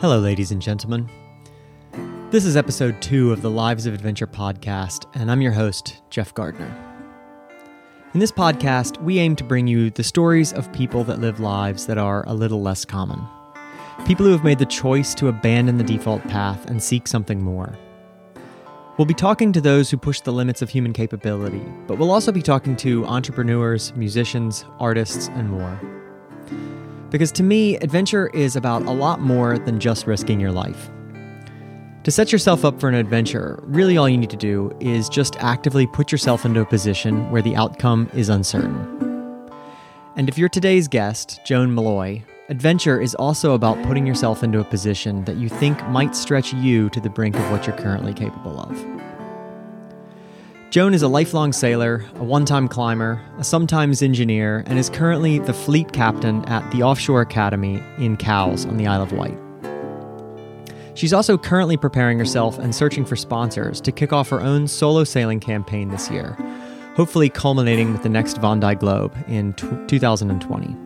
Hello, ladies and gentlemen. This is episode two of the Lives of Adventure podcast, and I'm your host, Jeff Gardner. In this podcast, we aim to bring you the stories of people that live lives that are a little less common. People who have made the choice to abandon the default path and seek something more. We'll be talking to those who push the limits of human capability, but we'll also be talking to entrepreneurs, musicians, artists, and more. Because to me, adventure is about a lot more than just risking your life. To set yourself up for an adventure, really all you need to do is just actively put yourself into a position where the outcome is uncertain. And if you're today's guest, Joan Mulloy, adventure is also about putting yourself into a position that you think might stretch you to the brink of what you're currently capable of. Joan is a lifelong sailor, a one time climber, a sometimes engineer, and is currently the fleet captain at the Offshore Academy in Cowes on the Isle of Wight. She's also currently preparing herself and searching for sponsors to kick off her own solo sailing campaign this year, hopefully culminating with the next Vendée Globe in t- 2020.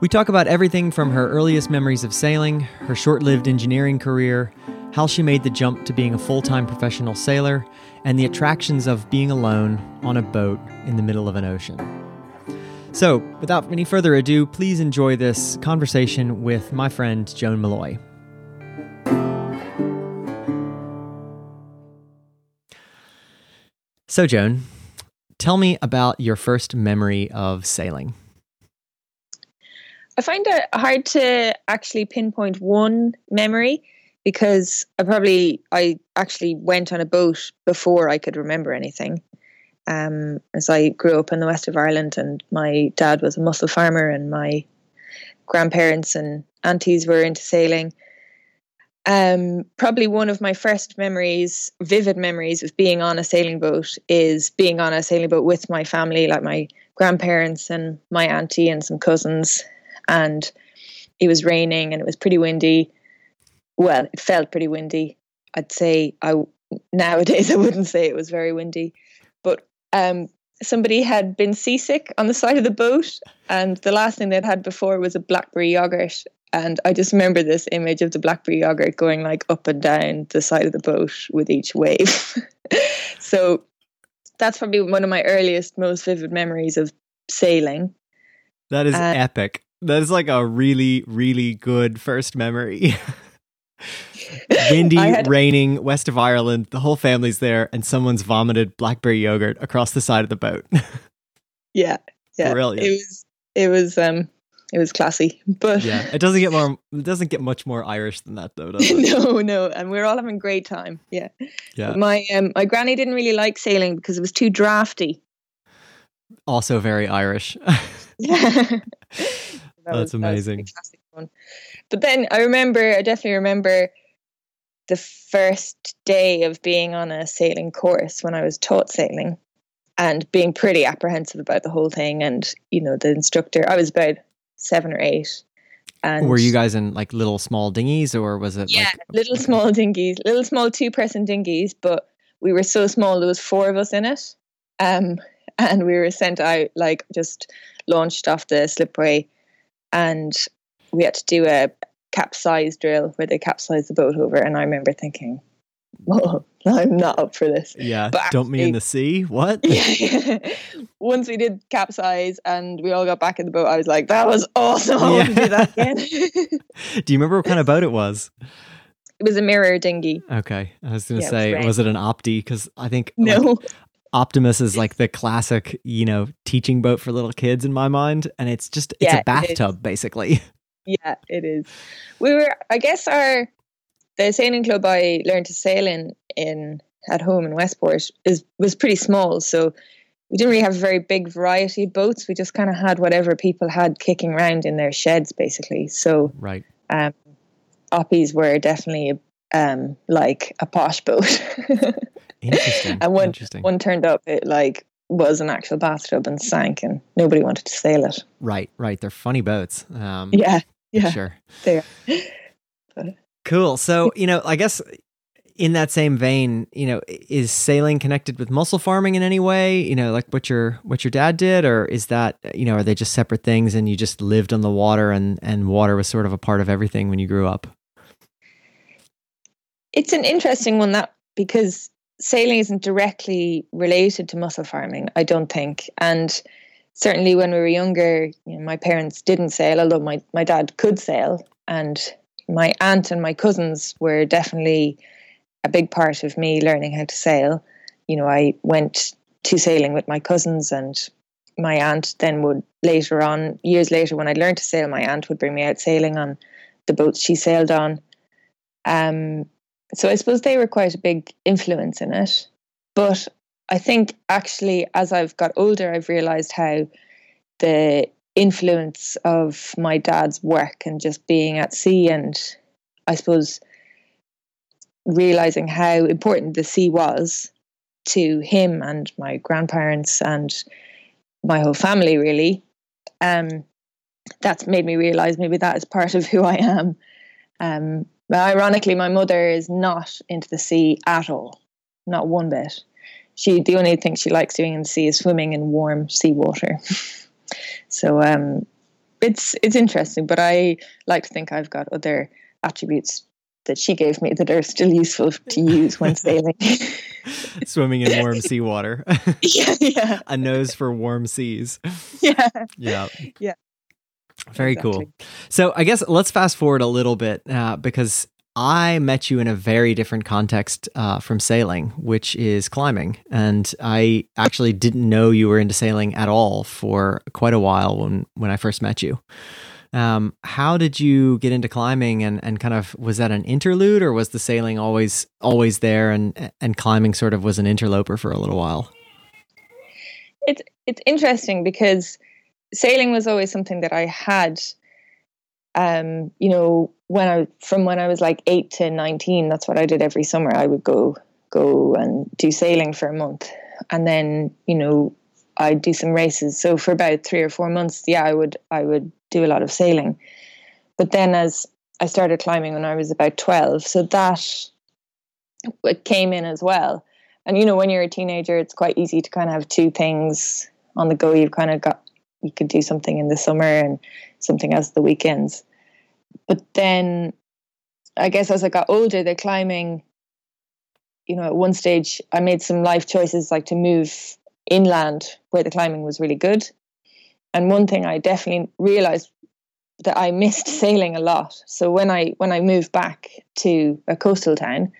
We talk about everything from her earliest memories of sailing, her short lived engineering career, how she made the jump to being a full time professional sailor, and the attractions of being alone on a boat in the middle of an ocean. So, without any further ado, please enjoy this conversation with my friend Joan Mulloy. So, Joan, tell me about your first memory of sailing. I find it hard to actually pinpoint one memory because I probably I actually went on a boat before I could remember anything. Um, as I grew up in the west of Ireland, and my dad was a mussel farmer, and my grandparents and aunties were into sailing. Um, probably one of my first memories, vivid memories of being on a sailing boat is being on a sailing boat with my family, like my grandparents and my auntie and some cousins. And it was raining and it was pretty windy. Well, it felt pretty windy. I'd say I nowadays I wouldn't say it was very windy, but um, somebody had been seasick on the side of the boat, and the last thing they'd had before was a blackberry yogurt, and I just remember this image of the blackberry yogurt going like up and down the side of the boat with each wave. so that's probably one of my earliest, most vivid memories of sailing. That is uh, epic. That is like a really, really good first memory. Windy, had, raining, west of Ireland, the whole family's there, and someone's vomited blackberry yogurt across the side of the boat. yeah. Yeah. Brilliant. It was it was um it was classy. But yeah, it doesn't get more. It doesn't get much more Irish than that, though. Does it? no, no, and we are all having a great time. Yeah, yeah. My um, my granny didn't really like sailing because it was too drafty. Also very Irish. yeah, that that's was, amazing. That but then I remember, I definitely remember the first day of being on a sailing course when I was taught sailing and being pretty apprehensive about the whole thing. And, you know, the instructor, I was about seven or eight. And were you guys in like little small dinghies or was it yeah, like little small dinghies, little small two person dinghies, but we were so small there was four of us in it. Um and we were sent out like just launched off the slipway and we had to do a capsize drill where they capsize the boat over and I remember thinking, well, I'm not up for this. Yeah, but dump me in the sea. What? Yeah, Once we did capsize and we all got back in the boat, I was like, "That was awesome! I yeah. do that again." do you remember what kind of boat it was? It was a mirror dinghy. Okay, I was gonna yeah, say, was, was, it an Opti? Because I think no. Like, Optimists is like the classic, you know, teaching boat for little kids in my mind, and it's just it's yeah, a bathtub it basically. Yeah, it is. We were, I guess, our the sailing club I learned to sail in in at home in Westport is was pretty small, so we didn't really have a very big variety of boats. We just kind of had whatever people had kicking around in their sheds, basically. So, right, um, Oppies were definitely um, like a posh boat. Interesting. and one Interesting. one turned up, it like was an actual bathtub and sank, and nobody wanted to sail it. Right, right. They're funny boats. Um, yeah, yeah, sure. They are. Cool. So, you know, I guess in that same vein, you know, is sailing connected with mussel farming in any way? You know, like what your what your dad did, or is that you know, are they just separate things and you just lived on the water and and water was sort of a part of everything when you grew up? It's an interesting one that because sailing isn't directly related to mussel farming, I don't think, and certainly when we were younger, you know, my parents didn't sail, although my my dad could sail, and my aunt and my cousins were definitely a big part of me learning how to sail. You know, I went to sailing with my cousins and my aunt then would later on, years later, when I learned to sail, my aunt would bring me out sailing on the boats she sailed on. Um, so I suppose they were quite a big influence in it. But I think actually, as I've got older, I've realized how the influence of my dad's work and just being at sea and I suppose realizing how important the sea was to him and my grandparents and my whole family really um, that's made me realize maybe that is part of who i am um, ironically my mother is not into the sea at all not one bit she the only thing she likes doing in the sea is swimming in warm seawater so um, it's it's interesting but i like to think i've got other attributes that she gave me that are still useful to use when sailing. Swimming in warm seawater. yeah, yeah. A nose for warm seas. Yeah. Yeah. Yeah. Very exactly. cool. So I guess let's fast forward a little bit uh, because I met you in a very different context uh, from sailing, which is climbing. And I actually didn't know you were into sailing at all for quite a while when, when I first met you. Um, how did you get into climbing and, and kind of was that an interlude or was the sailing always always there and and climbing sort of was an interloper for a little while? It's it's interesting because sailing was always something that I had um, you know, when I from when I was like eight to nineteen, that's what I did every summer. I would go go and do sailing for a month. And then, you know, I'd do some races. So for about three or four months, yeah, I would I would do a lot of sailing. But then as I started climbing when I was about twelve, so that came in as well. And you know, when you're a teenager, it's quite easy to kind of have two things on the go. You've kind of got you could do something in the summer and something else the weekends. But then I guess as I got older, the climbing, you know, at one stage I made some life choices like to move inland where the climbing was really good. And one thing I definitely realized that I missed sailing a lot. So when I when I moved back to a coastal town,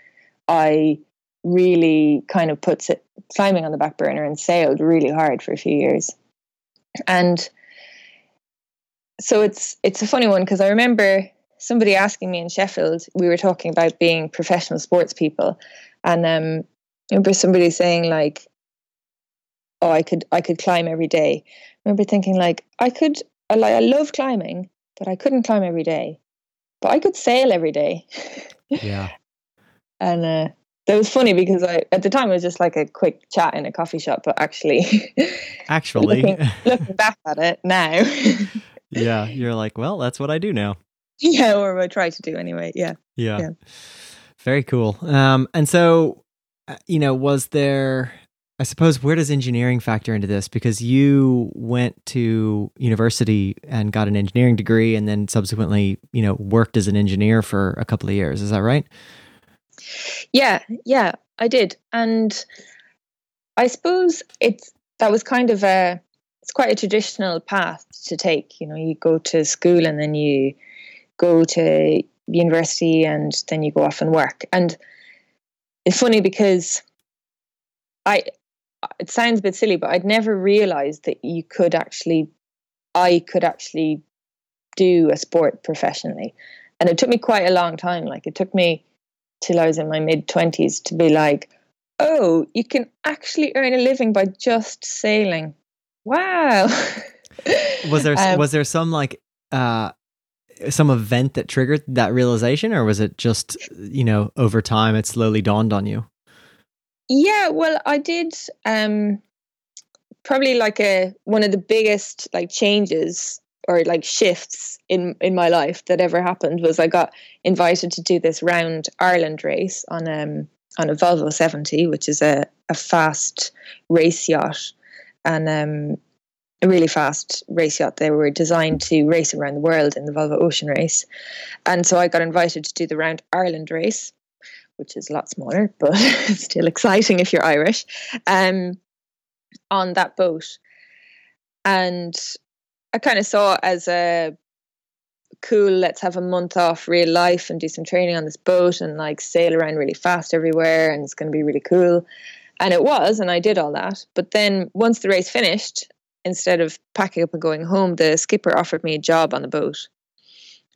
I really kind of put climbing on the back burner and sailed really hard for a few years. And so it's it's a funny one because I remember somebody asking me in Sheffield. We were talking about being professional sports people, and um, I remember somebody saying like, oh, I could I could climb every day. I remember thinking like I could I like I love climbing, but I couldn't climb every day. But I could sail every day. Yeah. and uh that was funny because I at the time it was just like a quick chat in a coffee shop, but actually actually looking, looking back at it now. yeah, you're like, well, that's what I do now. Yeah, or I try to do anyway. Yeah. Yeah. yeah. Very cool. Um and so uh, you know, was there I suppose where does engineering factor into this? Because you went to university and got an engineering degree, and then subsequently, you know, worked as an engineer for a couple of years. Is that right? Yeah, yeah, I did, and I suppose it's that was kind of a it's quite a traditional path to take. You know, you go to school and then you go to university, and then you go off and work. And it's funny because I it sounds a bit silly, but I'd never realized that you could actually, I could actually do a sport professionally. And it took me quite a long time. Like it took me till I was in my mid 20s to be like, oh, you can actually earn a living by just sailing. Wow. was there um, was there some like uh some event that triggered that realization or was it just you know over time it slowly dawned on you yeah, well, I did um, probably like a one of the biggest like changes or like shifts in in my life that ever happened was I got invited to do this round Ireland race on um on a Volvo 70, which is a, a fast race yacht and um a really fast race yacht. They were designed to race around the world in the Volvo Ocean Race. And so I got invited to do the round Ireland race, which is a lot smaller, but still exciting if you're Irish, um, on that boat. And I kind of saw it as a cool, let's have a month off real life and do some training on this boat and like sail around really fast everywhere and it's going to be really cool. And it was, and I did all that. But then once the race finished, instead of packing up and going home, the skipper offered me a job on the boat.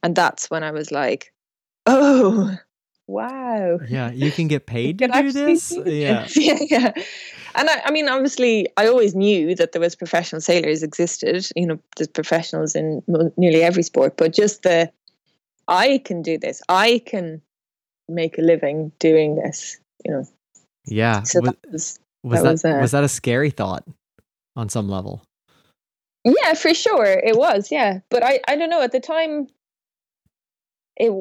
And that's when I was like, oh, wow. Yeah, you can get paid to do this? Yeah. yeah, yeah. And I, I, mean, obviously, I always knew that there was professional sailors existed. You know, there's professionals in nearly every sport, but just the I can do this. I can make a living doing this. You know. Yeah. So was, that was was that, was, uh, was that a scary thought on some level? Yeah, for sure it was. Yeah, but I I don't know at the time. It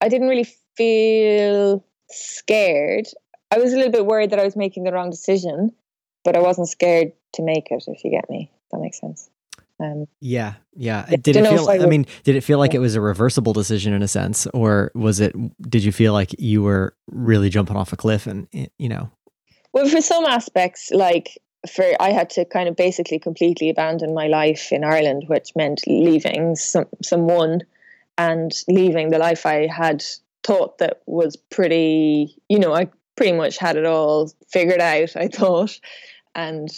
I didn't really feel scared. I was a little bit worried that I was making the wrong decision, but I wasn't scared to make it. If you get me, that makes sense. Um, yeah, yeah. Did it feel? I, I, mean, did it feel like yeah. it was a reversible decision in a sense, or was it? Did you feel like you were really jumping off a cliff, and you know? Well, for some aspects, like for I had to kind of basically completely abandon my life in Ireland, which meant leaving some someone and leaving the life I had thought that was pretty, you know, I pretty much had it all figured out, I thought, and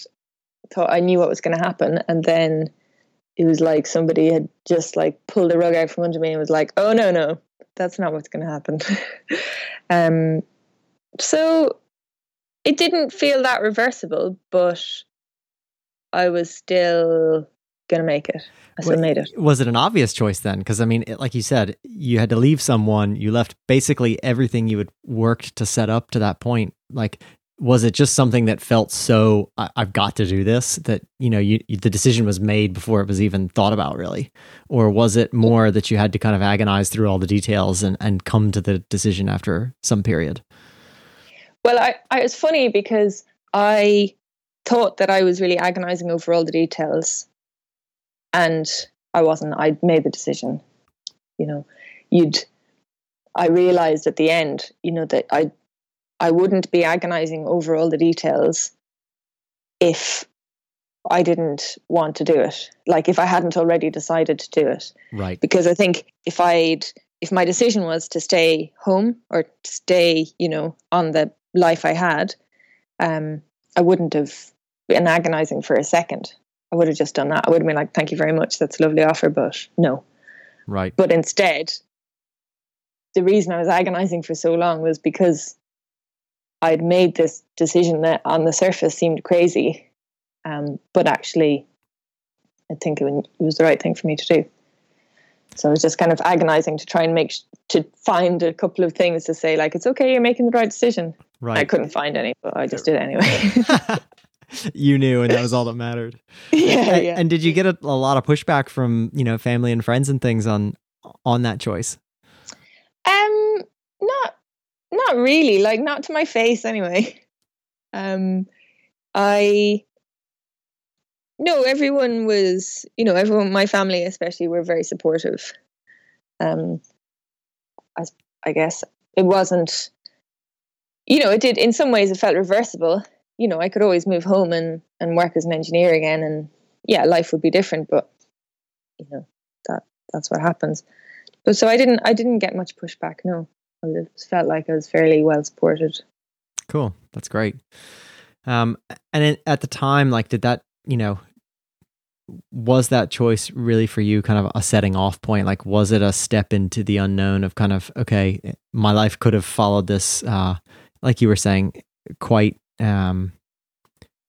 thought I knew what was going to happen. And then it was like somebody had just like pulled the rug out from under me and was like, oh, no, no, that's not what's going to happen. um, so it didn't feel that reversible, but I was still going to make it. I still made it. Was it an obvious choice then? Because I mean, it, like you said, you had to leave someone. You left basically everything you had worked to set up to that point. Like, was it just something that felt so I, have got to do this that you know you, the decision was made before it was even thought about really, or was it more that you had to kind of agonize through all the details and and come to the decision after some period? Well, I, I it's funny because I thought that I was really agonizing over all the details, and I wasn't. I made the decision. You know, you'd. I realized at the end, you know, that I, I wouldn't be agonizing over all the details if I didn't want to do it. Like if I hadn't already decided to do it. Right. Because I think if I'd if my decision was to stay home or to stay, you know, on the life I had, um, I wouldn't have been agonizing for a second. I would have just done that. I would have been like, thank you very much. That's a lovely offer, but no. Right. But instead, the reason I was agonizing for so long was because I'd made this decision that on the surface seemed crazy, um, but actually, I think it was the right thing for me to do. So I was just kind of agonizing to try and make to find a couple of things to say like it's okay, you're making the right decision. Right. I couldn't find any, but I just did anyway. you knew, and that was all that mattered. yeah, yeah. And did you get a, a lot of pushback from you know family and friends and things on on that choice? Um, not not really. Like not to my face anyway. Um, I no, everyone was, you know, everyone, my family especially, were very supportive. Um, I, I guess it wasn't, you know, it did in some ways. It felt reversible. You know, I could always move home and and work as an engineer again, and yeah, life would be different. But you know, that that's what happens. But so I didn't, I didn't get much pushback. No, I felt like I was fairly well supported. Cool, that's great. Um, and at the time, like, did that you know, was that choice really for you kind of a setting off point? Like, was it a step into the unknown of kind of, okay, my life could have followed this, uh, like you were saying, quite, um,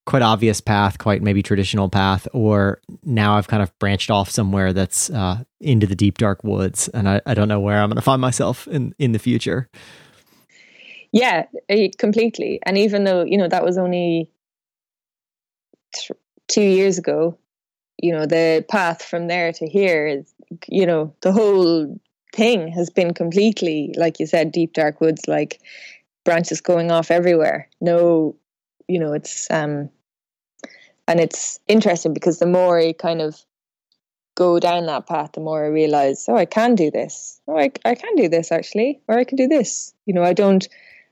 quite obvious path, quite maybe traditional path, or now I've kind of branched off somewhere that's uh, into the deep dark woods, and I, I don't know where I'm going to find myself in in the future. Yeah, eh, completely. And even though you know that was only two years ago, you know the path from there to here is you know the whole thing has been completely like you said deep dark woods like branches going off everywhere. No you know it's um and it's interesting because the more I kind of go down that path the more I realize oh I can do this. Oh I, I can do this actually or I can do this. You know I don't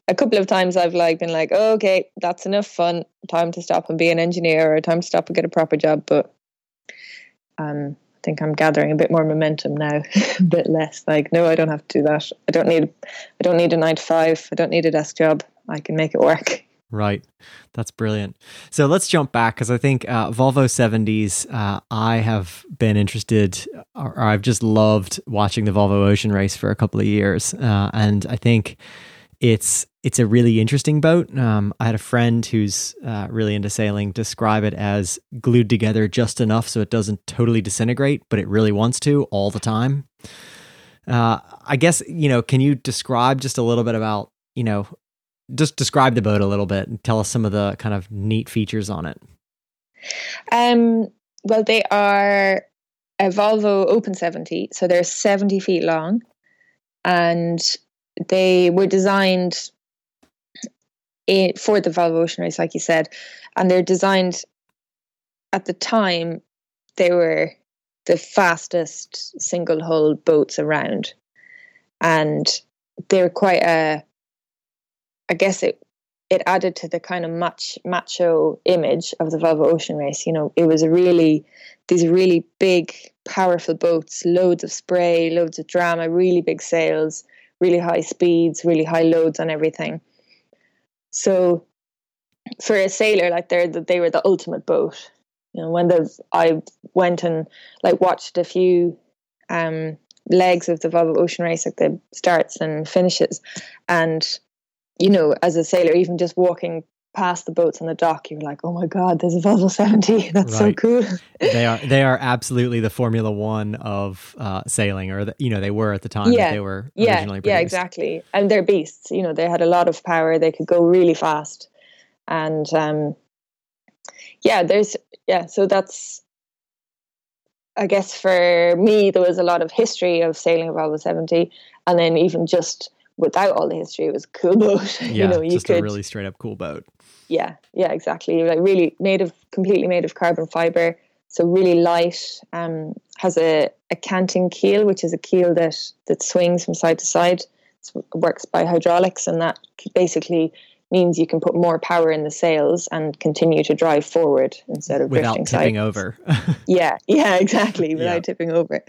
a couple of times I've like been like oh, okay that's enough fun. Time to stop and be an engineer or time to stop and get a proper job. But um think I'm gathering a bit more momentum now, a bit less like, no, I don't have to do that. I don't need, I don't need a nine to five. I don't need a desk job. I can make it work. Right. That's brilliant. So let's jump back because I think uh, Volvo 70s, uh, I have been interested or, or, I've just loved watching the Volvo Ocean Race for a couple of years. Uh, and I think it's it's a really interesting boat. Um, I had a friend who's uh, really into sailing describe it as glued together just enough so it doesn't totally disintegrate, but it really wants to all the time. Uh, I guess you know. Can you describe just a little bit about you know, just describe the boat a little bit and tell us some of the kind of neat features on it. Um. Well, they are a Volvo Open 70, so they're 70 feet long, and they were designed for the Volvo Ocean Race, like you said, and they're designed at the time they were the fastest single hull boats around, and they're quite a. I guess it it added to the kind of match, macho image of the Volvo Ocean Race. You know, it was a really these really big, powerful boats, loads of spray, loads of drama, really big sails, really high speeds, really high loads on everything. So for a sailor, like they're the, they were the ultimate boat. You know, when the I went and like watched a few um, legs of the Volvo Ocean Race, like the starts and finishes, and you know, as a sailor, even just walking past the boats on the dock, you're like, oh my god, there's a Volvo 70. That's right. so cool. they are they are absolutely the Formula One of uh, sailing, or the, you know, they were at the time yeah. they were yeah, originally produced. Yeah, exactly. And they're beasts. You know, they had a lot of power. They could go really fast, and um, yeah, there's yeah. So that's. I guess for me, there was a lot of history of sailing a Volvo 70, and then even just without all the history, it was cool boat. Yeah, you know, you just could, a really straight up cool boat. Yeah, yeah, exactly. Like really made of completely made of carbon fiber, so really light. Um, has a, a canting keel, which is a keel that that swings from side to side. It works by hydraulics, and that basically means you can put more power in the sails and continue to drive forward instead of without drifting tipping side. over. yeah, yeah, exactly, without yeah. tipping over.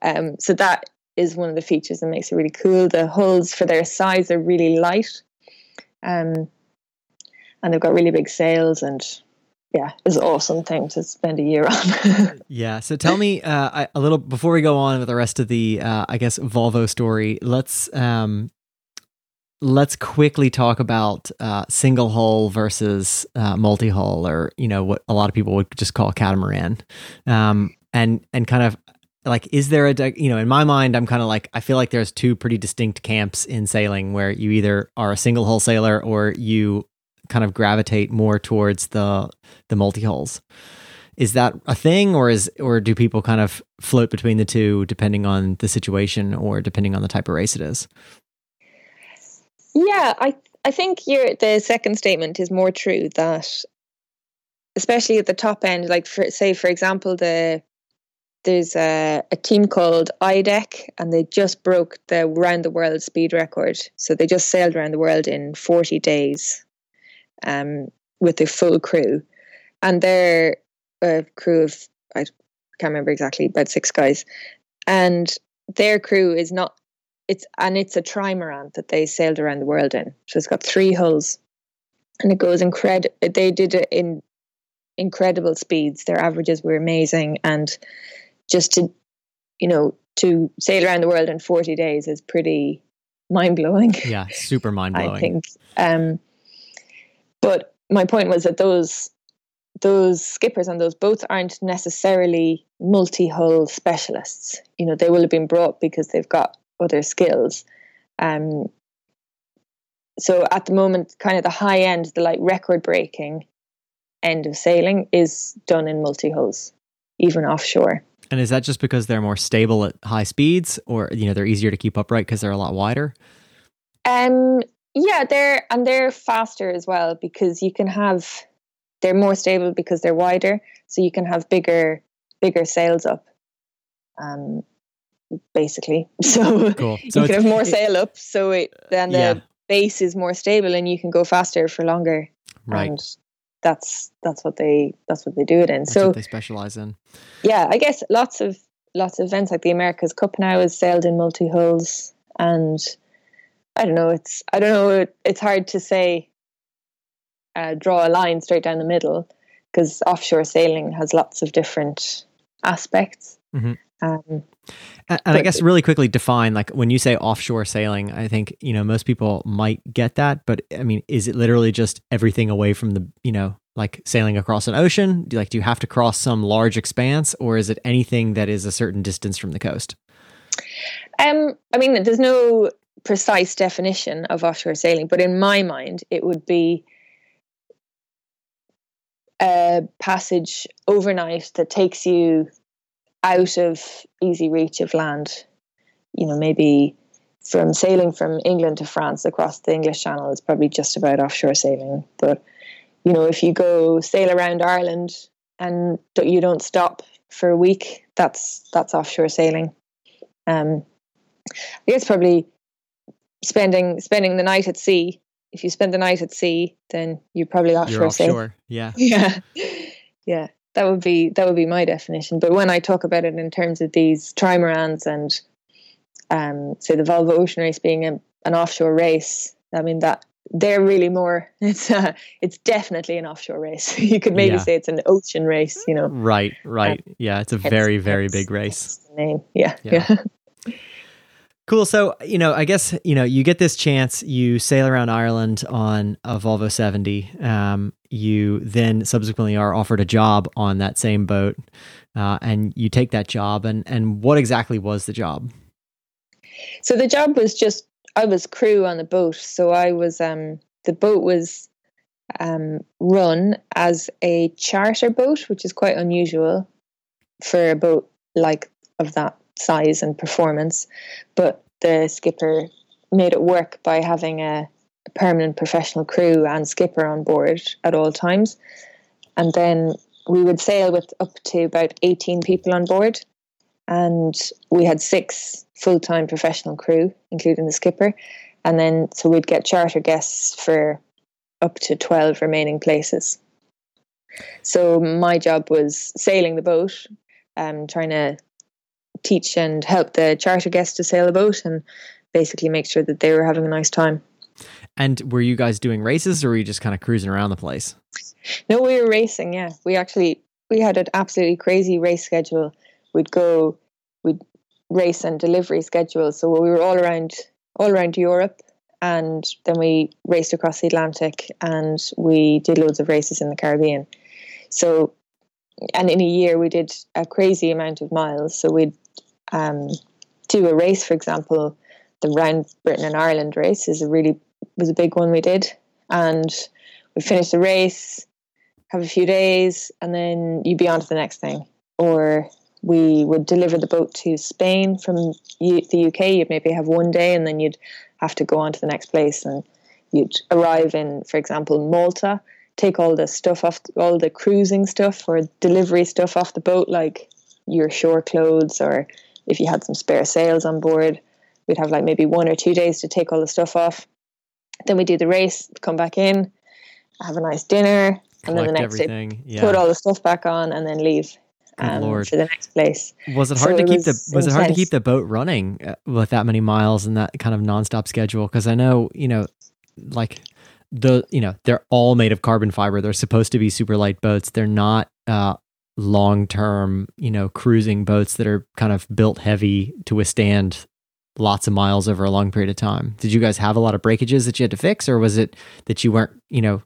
Um, so that is one of the features that makes it really cool. The hulls for their size are really light. Um, and they've got really big sails and yeah, it's an awesome thing to spend a year on. yeah. So tell me uh, a little before we go on with the rest of the, uh, I guess, Volvo story. Let's um, let's quickly talk about uh, single hull versus uh, multi hull, or you know what a lot of people would just call catamaran, um, and and kind of like is there a you know in my mind i'm kind of like i feel like there's two pretty distinct camps in sailing where you either are a single hull sailor or you kind of gravitate more towards the the multi hulls is that a thing or is or do people kind of float between the two depending on the situation or depending on the type of race it is? Yeah i i think your the second statement is more true that especially at the top end like for say for example the there's a, a team called IDEC, and they just broke the round the world speed record. So they just sailed around the world in 40 days um, with a full crew. And they're a crew of, I can't remember exactly, about six guys. And their crew is not, it's, and it's a trimaran that they sailed around the world in. So it's got three hulls. And it goes incredible. They did it in incredible speeds. Their averages were amazing. And just to, you know, to sail around the world in 40 days is pretty mind blowing. Yeah, super mind blowing. I think. Um, but my point was that those those skippers on those boats aren't necessarily multi-hull specialists. You know, they will have been brought because they've got other skills. Um, so at the moment, kind of the high end, the like record breaking end of sailing is done in multi hulls even offshore. And is that just because they're more stable at high speeds, or you know they're easier to keep upright because they're a lot wider? Um, yeah, they're and they're faster as well because you can have they're more stable because they're wider, so you can have bigger bigger sails up. Um, basically, so, Cool. you can have more sail up, so it then the Yeah. base is more stable and you can go faster for longer. right. And that's that's what they that's what they do it in. That's so what they specialize in. yeah, I guess lots of lots of events like the America's Cup now is sailed in multi hulls, and I don't know. It's I don't know. It, it's hard to say. Uh, draw a line straight down the middle because offshore sailing has lots of different aspects. Mhm. Um, And, and I guess really quickly define like when you say offshore sailing, I think you know most people might get that, but I mean, is it literally just everything away from the you know like sailing across an ocean? Do you, like do you have to cross some large expanse, or is it anything that is a certain distance from the coast? Um, I mean, there's no precise definition of offshore sailing, but in my mind, it would be a passage overnight that takes you out of easy reach of land. You know, maybe from sailing from England to France across the English Channel is probably just about offshore sailing. But, you know, if you go sail around Ireland and you don't stop for a week, that's that's offshore sailing. Um, I guess probably spending spending the night at sea. If you spend the night at sea, then you're probably offshore. You're sailing. offshore, yeah. Yeah, yeah. That would be that would be my definition. But when I talk about it in terms of these trimarans and um, say the Volvo Ocean Race being a, an offshore race, I mean that they're really more. It's uh, it's definitely an offshore race. you could maybe Yeah. say it's an ocean race. You know, Right, right. Yeah, it's a very, very big race. name. Yeah, Yeah. yeah. Cool. So, you know, I guess, you know, you get this chance, you sail around Ireland on a Volvo 70. Um, you then subsequently are offered a job on that same boat. Uh, and you take that job. And, and what exactly was the job? So the job was just I was crew on the boat. So I was um the boat was um run as a charter boat, which is quite unusual for a boat like of that size and performance. But the skipper made it work by having a, permanent professional crew and skipper on board at all times. And then we would sail with up to about 18 people on board. And we had six full-time professional crew including the skipper. And then so we'd get charter guests for up to 12 remaining places. So my job was sailing the boat um, trying to teach and help the charter guests to sail the boat and basically make sure that they were having a nice time And were you guys doing races or were you just kind of cruising around the place? No, we were racing. Yeah, we actually we had an absolutely crazy race schedule. We'd go, we'd race and delivery schedule. So we were all around all around Europe, and then we raced across the Atlantic, and we did loads of races in the Caribbean. So, and in a year we did a crazy amount of miles. So we'd um, do a race, for example, the Round Britain and Ireland race is a really was a big one we did, and we finish the race, have a few days, and then you'd be on to the next thing. Or we would deliver the boat to Spain from U- the UK. You'd maybe have one day, and then you'd have to go on to the next place, and you'd arrive in, for example, Malta. Take all the stuff off, all the cruising stuff or delivery stuff off the boat, like your shore clothes, or if you had some spare sails on board, we'd have like maybe one or two days to take all the stuff off. Then we do the race, come back in, have a nice dinner, and then the next day. Yeah. put all the stuff back on and then leave um, Lord. to the next place. Was it So hard to it keep was the was it hard to keep the boat running uh, with that many miles and that kind of nonstop schedule? Because I know you know, like the you know they're all made of carbon fiber. They're supposed to be super light boats. They're not uh, long term you know cruising boats that are kind of built heavy to withstand lots of miles over a long period of time. Did you guys have a lot of breakages that you had to fix, or was it that you weren't you know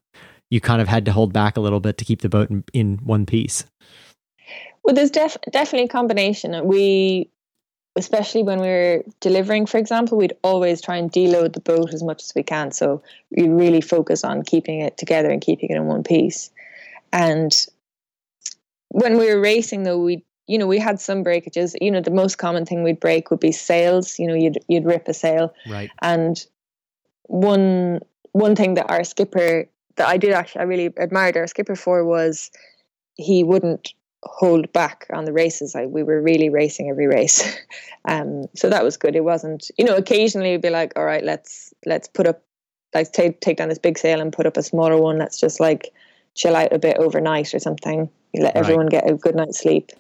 you kind of had to hold back a little bit to keep the boat in, in one piece? Well, there's def- definitely a combination. We, especially when we were delivering, for example, we'd always try and deload the boat as much as we can. So we really focus on keeping it together and keeping it in one piece. And when we were racing, though, we you know, we had some breakages. You know, the most common thing we'd break would be sails. You know, you'd you'd rip a sail. Right. And one one thing that our skipper that I did actually I really admired our skipper for was he wouldn't hold back on the races. I, we were really racing every race, um, so that was good. It wasn't, you know, occasionally it'd be like, all right, let's let's put up, like take take down this big sail and put up a smaller one. Let's just like chill out a bit overnight or something. You let Right. everyone get a good night's sleep.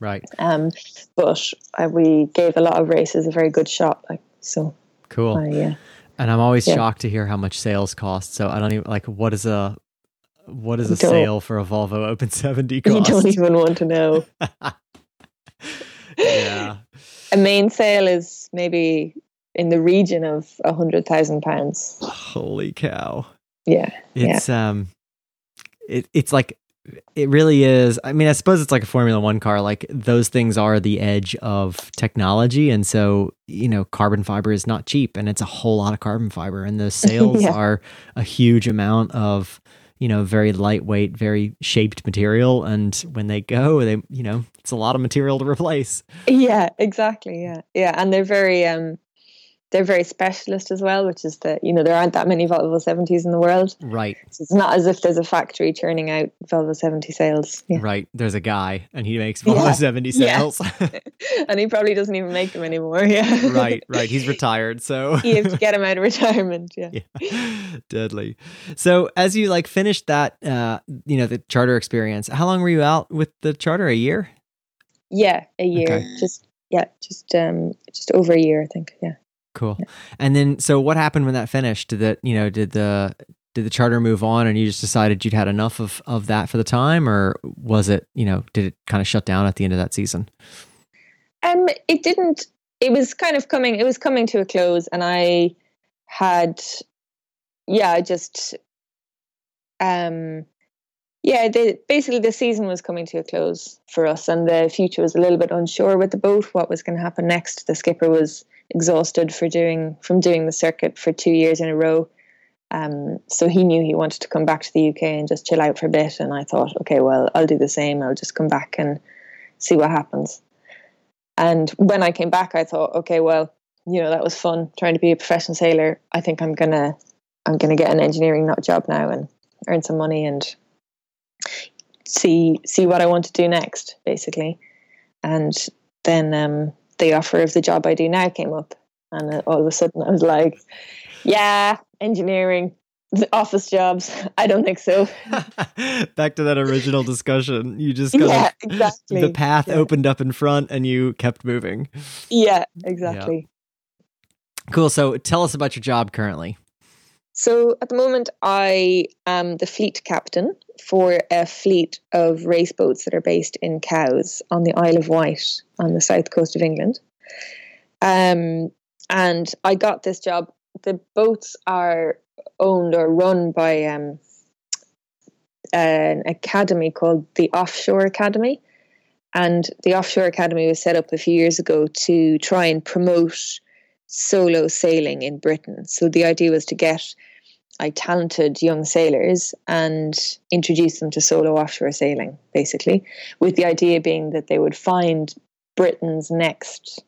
Right. Um, but uh, we gave a lot of races a very good shot. Like so, Cool. Yeah. And I'm always Yeah. shocked to hear how much sails cost. So I don't even like what is a what is a sail for a Volvo Open 70 You don't even want to know. yeah. A main sail is maybe in the region of a hundred thousand pounds. Holy cow. Yeah. Yeah. It's um it it's like it really is. I mean, I suppose it's like a Formula 1 car. Like those things are the edge of technology and so, you know, carbon fiber is not cheap and it's a whole lot of carbon fiber and those sails Yeah. are a huge amount of you know, very lightweight, very shaped material. And when they go, they, you know, it's a lot of material to replace. Yeah, exactly. Yeah. Yeah. And they're very um they're very specialist as well, which is that, you know, there aren't that many Volvo 70s in the world. Right, So it's not as if there's a factory churning out Volvo 70 sails. Yeah. right. There's a guy and he makes Yeah. Volvo 70 Yeah. sails. and he probably doesn't even make them anymore. Yeah. right, right. He's retired. So you have to get him out of retirement. Yeah. yeah deadly so as you like finished that uh you know the charter experience how long were you out with the charter a year Yeah, a year. Okay. Just yeah, just um just over a year, I think. Yeah. Cool and then so what happened when that finished did that you know did the did the charter move on and you just decided you'd had enough of of that for the time or was it you know did it kind of shut down at the end of that season Um, it didn't. It was kind of coming. It was coming to a close, and I had, yeah, I just, um, yeah, the, basically the season was coming to a close for us, and the future was a little bit unsure with the boat. What was going to happen next? The skipper was exhausted for doing from doing the circuit for two years in a row. Um, so he knew he wanted to come back to the UK and just chill out for a bit. And I thought, okay, well, I'll do the same. I'll just come back and see what happens. And when I came back, I thought, okay, well, you know, that was fun trying to be a professional sailor. I think I'm gonna, I'm gonna get an engineering job now and earn some money and see see what I want to do next, basically. And then um, the offer of the job I do now came up, and all of a sudden I was like, yeah, engineering, office jobs. I don't think so. back to that original discussion you just kind yeah, exactly. the path Yeah. opened up in front and you kept moving Yeah, exactly. cool so tell us about your job currently So at the moment, I am the fleet captain for a fleet of race boats that are based in Cowes on the Isle of Wight on the south coast of England. Um, and I got this job. The boats are owned or run by um, an academy called the Offshore Academy. And the Offshore Academy was set up a few years ago to try and promote solo sailing in Britain. So the idea was to get like talented young sailors and introduce them to solo offshore sailing, basically, with the idea being that they would find Britain's next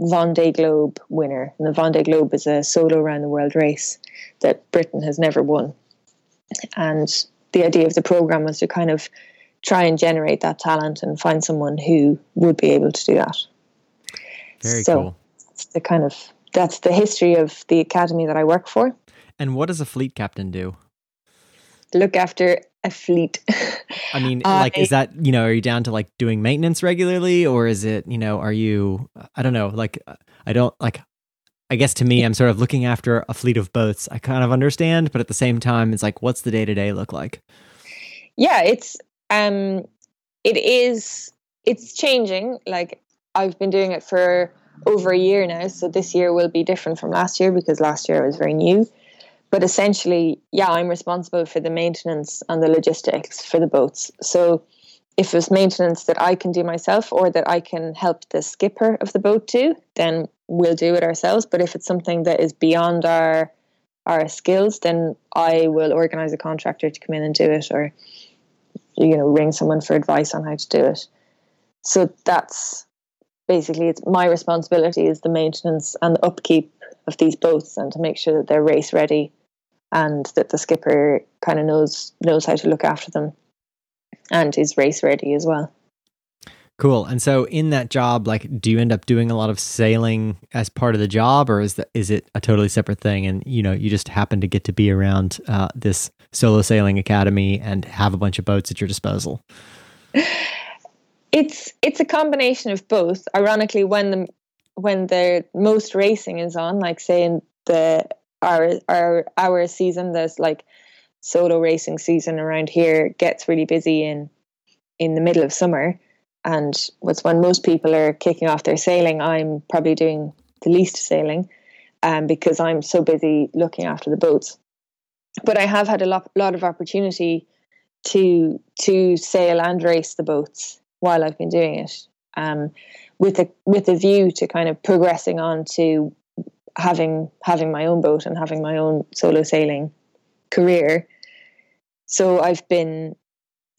Vendée Globe winner. And the Vendée Globe is a solo around the world race that Britain has never won. And the idea of the program was to kind of try and generate that talent and find someone who would be able to do that. very So- cool That's the kind of that's the history of the academy that I work for. And what does a fleet captain do Look after a fleet. I mean, like, is that you know, are you down to like doing maintenance regularly, or is it you know, are you? I don't know. Like, I don't like. I guess to me, I'm sort of looking after a fleet of boats. I kind of understand, but at the same time, it's like, what's the day to day look like? yeah, it's um it is it's changing. Like I've been doing it for over a year now, so this year will be different from last year because last year I was very new. But essentially, yeah, I'm responsible for the maintenance and the logistics for the boats. So if it's maintenance that I can do myself or that I can help the skipper of the boat do, then we'll do it ourselves. But if it's something that is beyond our our skills, then I will organize a contractor to come in and do it or you know, ring someone for advice on how to do it. so that's basically it's my responsibility is the maintenance and the upkeep of these boats and to make sure that they're race ready and that the skipper kind of knows knows how to look after them and is race ready as well. Cool. And so in that job, like, do you end up doing a lot of sailing as part of the job, or is that is it a totally separate thing? And you know, you just happen to get to be around uh, this solo sailing academy and have a bunch of boats at your disposal. It's it's a combination of both. Ironically, when the when the most racing is on, like say in the our our our season, this like solo racing season around here gets really busy in in the middle of summer. And what's when most people are kicking off their sailing i'm probably doing the least sailing um, because i'm so busy looking after the boats. But i have had a lot, lot of opportunity to to sail and race the boats while i've been doing it um, with a with a view to kind of progressing on to having having my own boat and having my own solo sailing career so i've been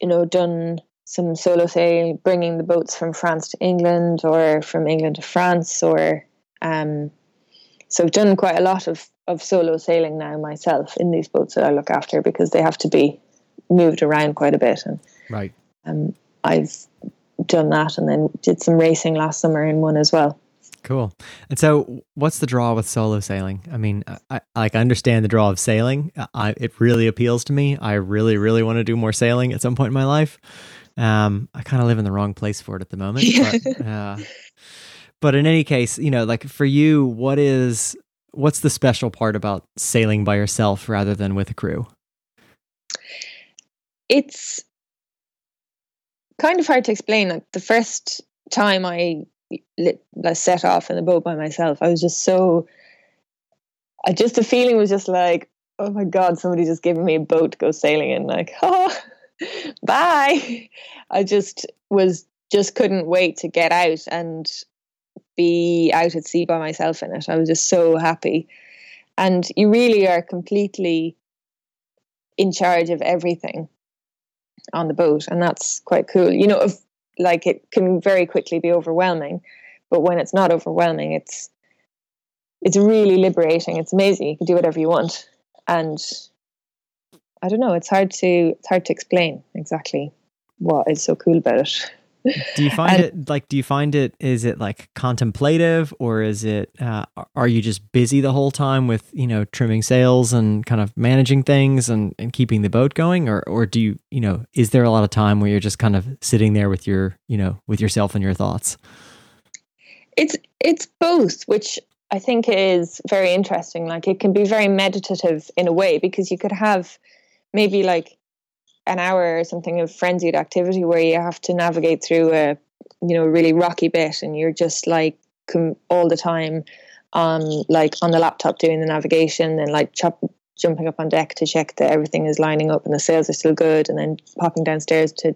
you know done some solo sailing, bringing the boats from France to England or from England to France, or um, so I've done quite a lot of of solo sailing now myself in these boats that I look after because they have to be moved around quite a bit, and right. Um, I've done that, and then did some racing last summer in one as well. Cool. And so, what's the draw with solo sailing? I mean, I, I like understand the draw of sailing. I, it really appeals to me. I really, really want to do more sailing at some point in my life. Um, I kind of live in the wrong place for it at the moment. But, uh, but in any case, you know, like for you, what is what's the special part about sailing by yourself rather than with a crew? It's kind of hard to explain. Like the first time I I set off in the boat by myself, I was just so. I just the feeling was just like, oh my god, somebody just giving me a boat to go sailing in. Like, oh, bye. I just was just couldn't wait to get out and be out at sea by myself in it. I was just so happy. And you really are completely in charge of everything on the boat. And that's quite cool. You know, like it can very quickly be overwhelming, but when it's not overwhelming, it's it's really liberating. It's amazing. You can do whatever you want. And I don't know. It's hard to it's hard to explain exactly what is so cool about it. Do you find and, it like? Do you find it? Is it like contemplative, or is it? Uh, are you just busy the whole time with you know trimming sails and kind of managing things and, and keeping the boat going, or or do you you know is there a lot of time where you're just kind of sitting there with your you know with yourself and your thoughts? It's it's both, which I think is very interesting. Like it can be very meditative in a way because you could have maybe like an hour or something of frenzied activity where you have to navigate through a you know really rocky bit and you're just like com- all the time on like on the laptop doing the navigation and like chop, jumping up on deck to check that everything is lining up and the sails are still good and then popping downstairs to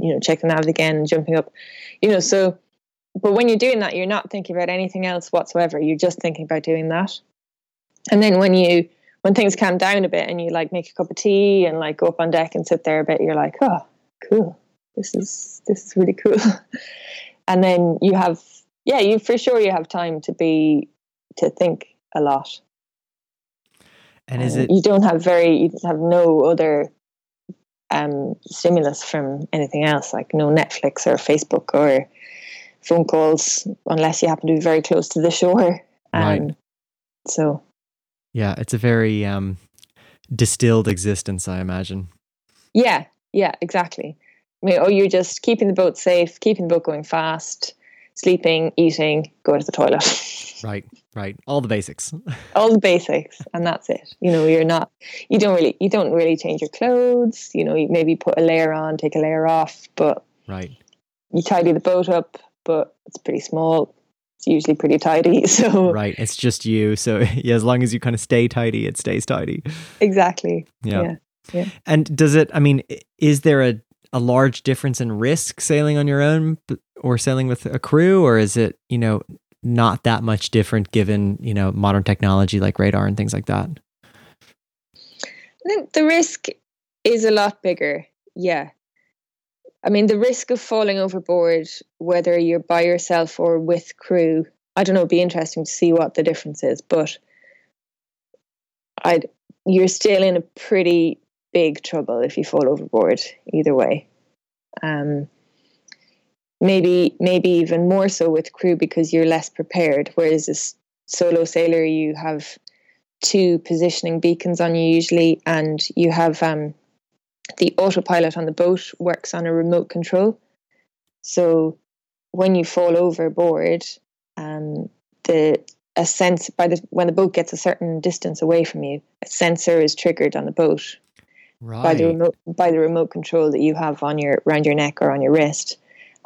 you know check the nav again and jumping up you know so but when you're doing that you're not thinking about anything else whatsoever. You're just thinking about doing that. And then when you when things calm down a bit and you like make a cup of tea and like go up on deck and sit there a bit, you're like, oh, cool. This is this is really cool. and then you have yeah, you for sure you have time to be to think a lot. And is it you don't have very you have no other um stimulus from anything else, like no Netflix or Facebook or phone calls unless you happen to be very close to the shore. Um, right. So yeah, it's a very um, distilled existence, I imagine. Yeah, yeah, exactly. I mean, oh, you're just keeping the boat safe, keeping the boat going fast, sleeping, eating, going to the toilet. right, right. All the basics. All the basics, and that's it. You know, you're not, you don't really, you don't really change your clothes. You know, you maybe put a layer on, take a layer off, but right. You tidy the boat up, but it's pretty small it's usually pretty tidy. So right, it's just you. So yeah, as long as you kind of stay tidy, it stays tidy. Exactly. Yeah. yeah. yeah. And does it? I mean, is there a a large difference in risk sailing on your own or sailing with a crew, or is it you know not that much different given you know modern technology like radar and things like that? I think the risk is a lot bigger. Yeah. I mean, the risk of falling overboard, whether you're by yourself or with crew, I don't know. It'd be interesting to see what the difference is, but I'd you're still in a pretty big trouble if you fall overboard. Either way, um, maybe maybe even more so with crew because you're less prepared. Whereas a solo sailor, you have two positioning beacons on you usually, and you have um, the autopilot on the boat works on a remote control. So when you fall overboard, um, the a sense by the when the boat gets a certain distance away from you, a sensor is triggered on the boat right. by the remote by the remote control that you have on your around your neck or on your wrist,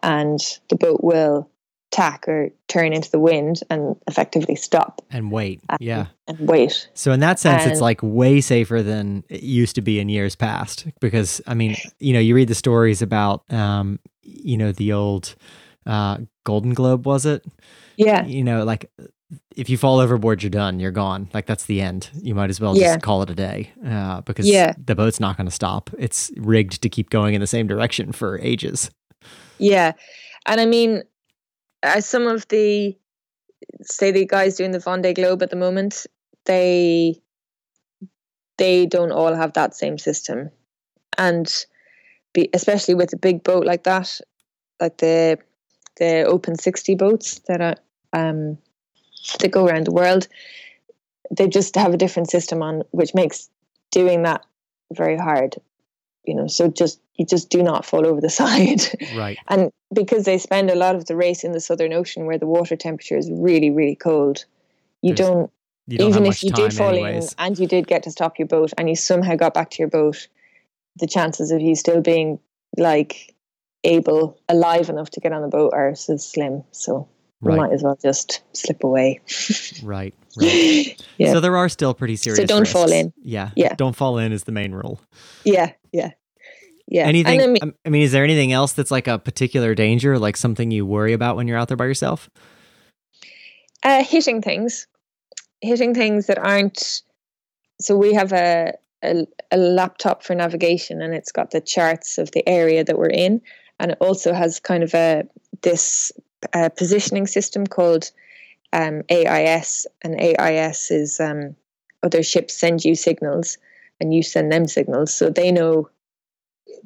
and the boat will tack or turn into the wind and effectively stop and wait. yeah. And wait. So in that sense, and it's like way safer than it used to be in years past. Because I mean, you know, you read the stories about, um, you know, the old uh, Golden Globe, was it? Yeah. You know, like if you fall overboard, you're done. You're gone. Like that's the end. You might as well yeah. just call it a day uh, because yeah. the boat's not going to stop. It's rigged to keep going in the same direction for ages. Yeah, and I mean, as some of the say the guys doing the Vendée Globe at the moment, they they don't all have that same system, and be, especially with a big boat like that, like the the Open sixty boats that are um that go around the world, they just have a different system on, which makes doing that very hard you know so just you just do not fall over the side. Right. And because they spend a lot of the race in the southern ocean where the water temperature is really really cold you don't, you don't even if you did fall anyways. in and you did get to stop your boat and you somehow got back to your boat the chances of you still being like able alive enough to get on the boat are so slim. So right. might as well just slip away. Right right. Yeah. So there are still pretty serious so don't risks. fall in. Yeah yeah. don't fall in is the main rule. Yeah yeah. Yeah. Anything and I I mean, mean, is there anything else that's like a particular danger like something you worry about when you're out there by yourself? Uh, hitting things. Hitting things that aren't so we have a, a, a laptop for navigation and it's got the charts of the area that we're in. And it also has kind of a this uh, positioning system called um, AIS and AIS is um, other ships send you signals and you send them signals so they know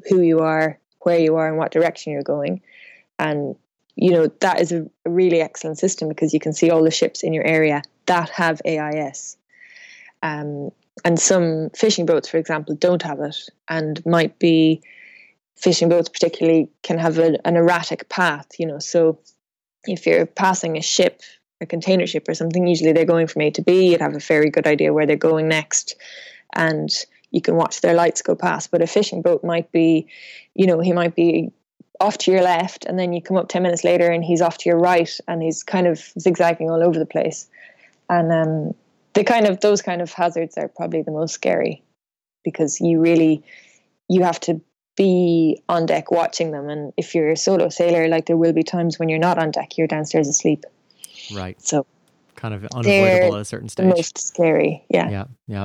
who you are where you are and what direction you're going and you know that is a, really excellent system because you can see all the ships in your area that have AIS. Um, and some fishing boats, for example, don't have it and might be fishing boats, particularly, can have a, an erratic path, you know. So if you're passing a ship, a container ship or something, usually they're going from A to B, you'd have a very good idea where they're going next. And you can watch their lights go past. But a fishing boat might be, you know, he might be off to your left and then you come up 10 minutes later and he's off to your right and he's kind of zigzagging all over the place. And um, the kind of those kind of hazards are probably the most scary because you really you have to be on deck watching them. And if you're a solo sailor like there will be times when you're not on deck you're downstairs asleep. Right. So kind of unavoidable at a certain stage. most scary yeah. Yeah yeah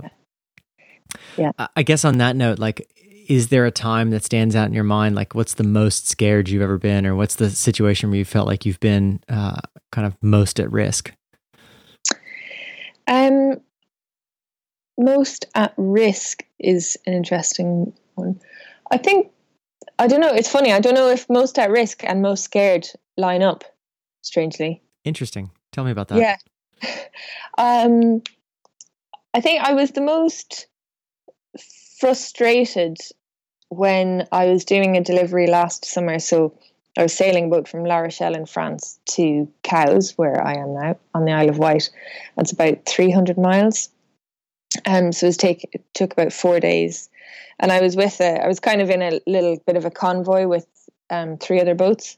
yeah i guess on that note like is there a time that stands out in your mind like what's the most scared you've ever been or what's the situation where you felt like you've been uh, kind of most at risk um, most at risk is an interesting one. I think I don't know. It's funny. I don't know if most at risk and most scared line up. Strangely. Interesting. Tell me about that. Yeah. Um, I think I was the most frustrated when I was doing a delivery last summer. So I was sailing a boat from La Rochelle in France to Cowes, where I am now, on the Isle of Wight. That's about 300 miles. Um, so it, take, it took about four days. And I was with a, I was kind of in a little bit of a convoy with um, three other boats.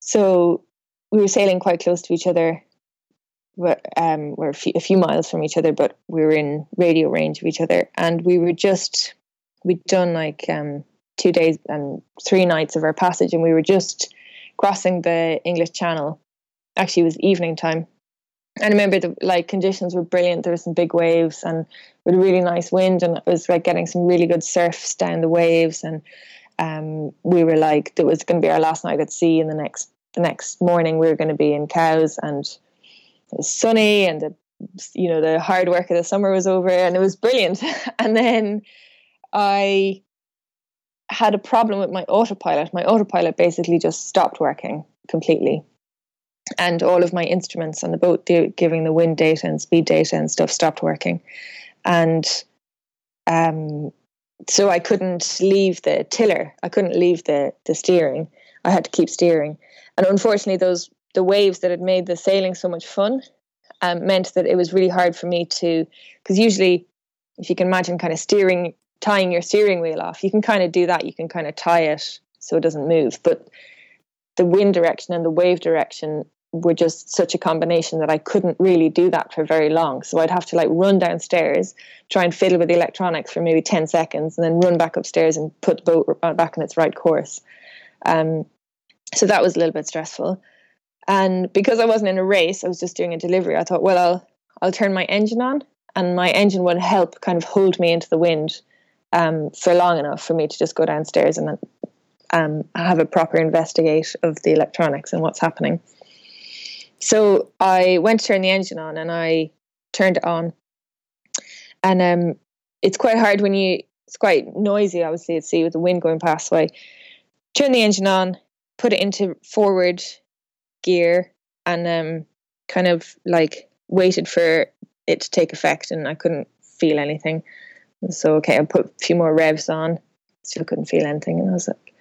So we were sailing quite close to each other. We're, um, we're a few, a few miles from each other, but we were in radio range of each other. And we were just, we'd done like um, two days and three nights of our passage, and we were just crossing the English Channel. Actually, it was evening time. I remember the like conditions were brilliant. There were some big waves and with a really nice wind, and it was like getting some really good surfs down the waves. And um, we were like, it was going to be our last night at sea, and the next the next morning we were going to be in Cowes, and was sunny, and the you know the hard work of the summer was over, and it was brilliant. and then I had a problem with my autopilot. My autopilot basically just stopped working completely. And all of my instruments on the boat, giving the wind data and speed data and stuff, stopped working. And um, so I couldn't leave the tiller. I couldn't leave the the steering. I had to keep steering. And unfortunately, those the waves that had made the sailing so much fun um, meant that it was really hard for me to. Because usually, if you can imagine, kind of steering, tying your steering wheel off, you can kind of do that. You can kind of tie it so it doesn't move. But the wind direction and the wave direction were just such a combination that I couldn't really do that for very long. So I'd have to like run downstairs, try and fiddle with the electronics for maybe 10 seconds, and then run back upstairs and put the boat back on its right course. Um, so that was a little bit stressful. And because I wasn't in a race, I was just doing a delivery. I thought, well, I'll I'll turn my engine on, and my engine would help kind of hold me into the wind um, for long enough for me to just go downstairs and um, have a proper investigate of the electronics and what's happening. So I went to turn the engine on and I turned it on. And um, it's quite hard when you, it's quite noisy, obviously, at sea with the wind going past. So I the engine on, put it into forward gear, and um, kind of like waited for it to take effect. And I couldn't feel anything. So, okay, I put a few more revs on, still couldn't feel anything. And I was like,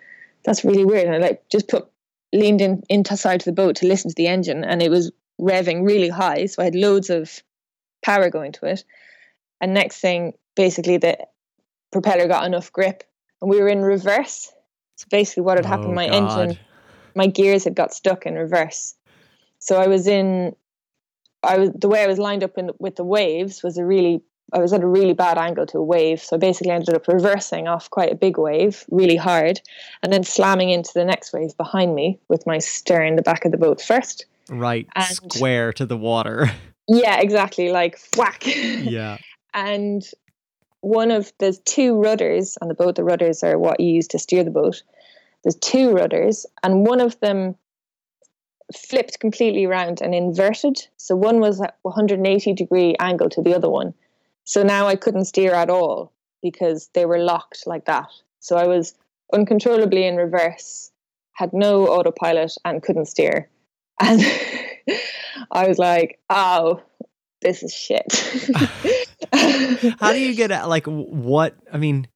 that's really weird. And I like just put leaned in inside to the boat to listen to the engine, and it was revving really high. So I had loads of power going to it. And next thing, basically, the propeller got enough grip, and we were in reverse. So basically, what had happened, oh, my God. engine, my gears had got stuck in reverse. So I was in, I was the way I was lined up in with the waves was a really I was at a really bad angle to a wave. So I basically ended up reversing off quite a big wave really hard and then slamming into the next wave behind me with my stern, the back of the boat first. Right. And- square to the water. Yeah, exactly. Like whack. yeah. and one of the two rudders on the boat, the rudders are what you use to steer the boat. There's two rudders, and one of them flipped completely around and inverted. So one was at 180 degree angle to the other one. So now I couldn't steer at all because they were locked like that. So I was uncontrollably in reverse, had no autopilot, and couldn't steer. And I was like, oh, this is shit. How do you get at like what? I mean,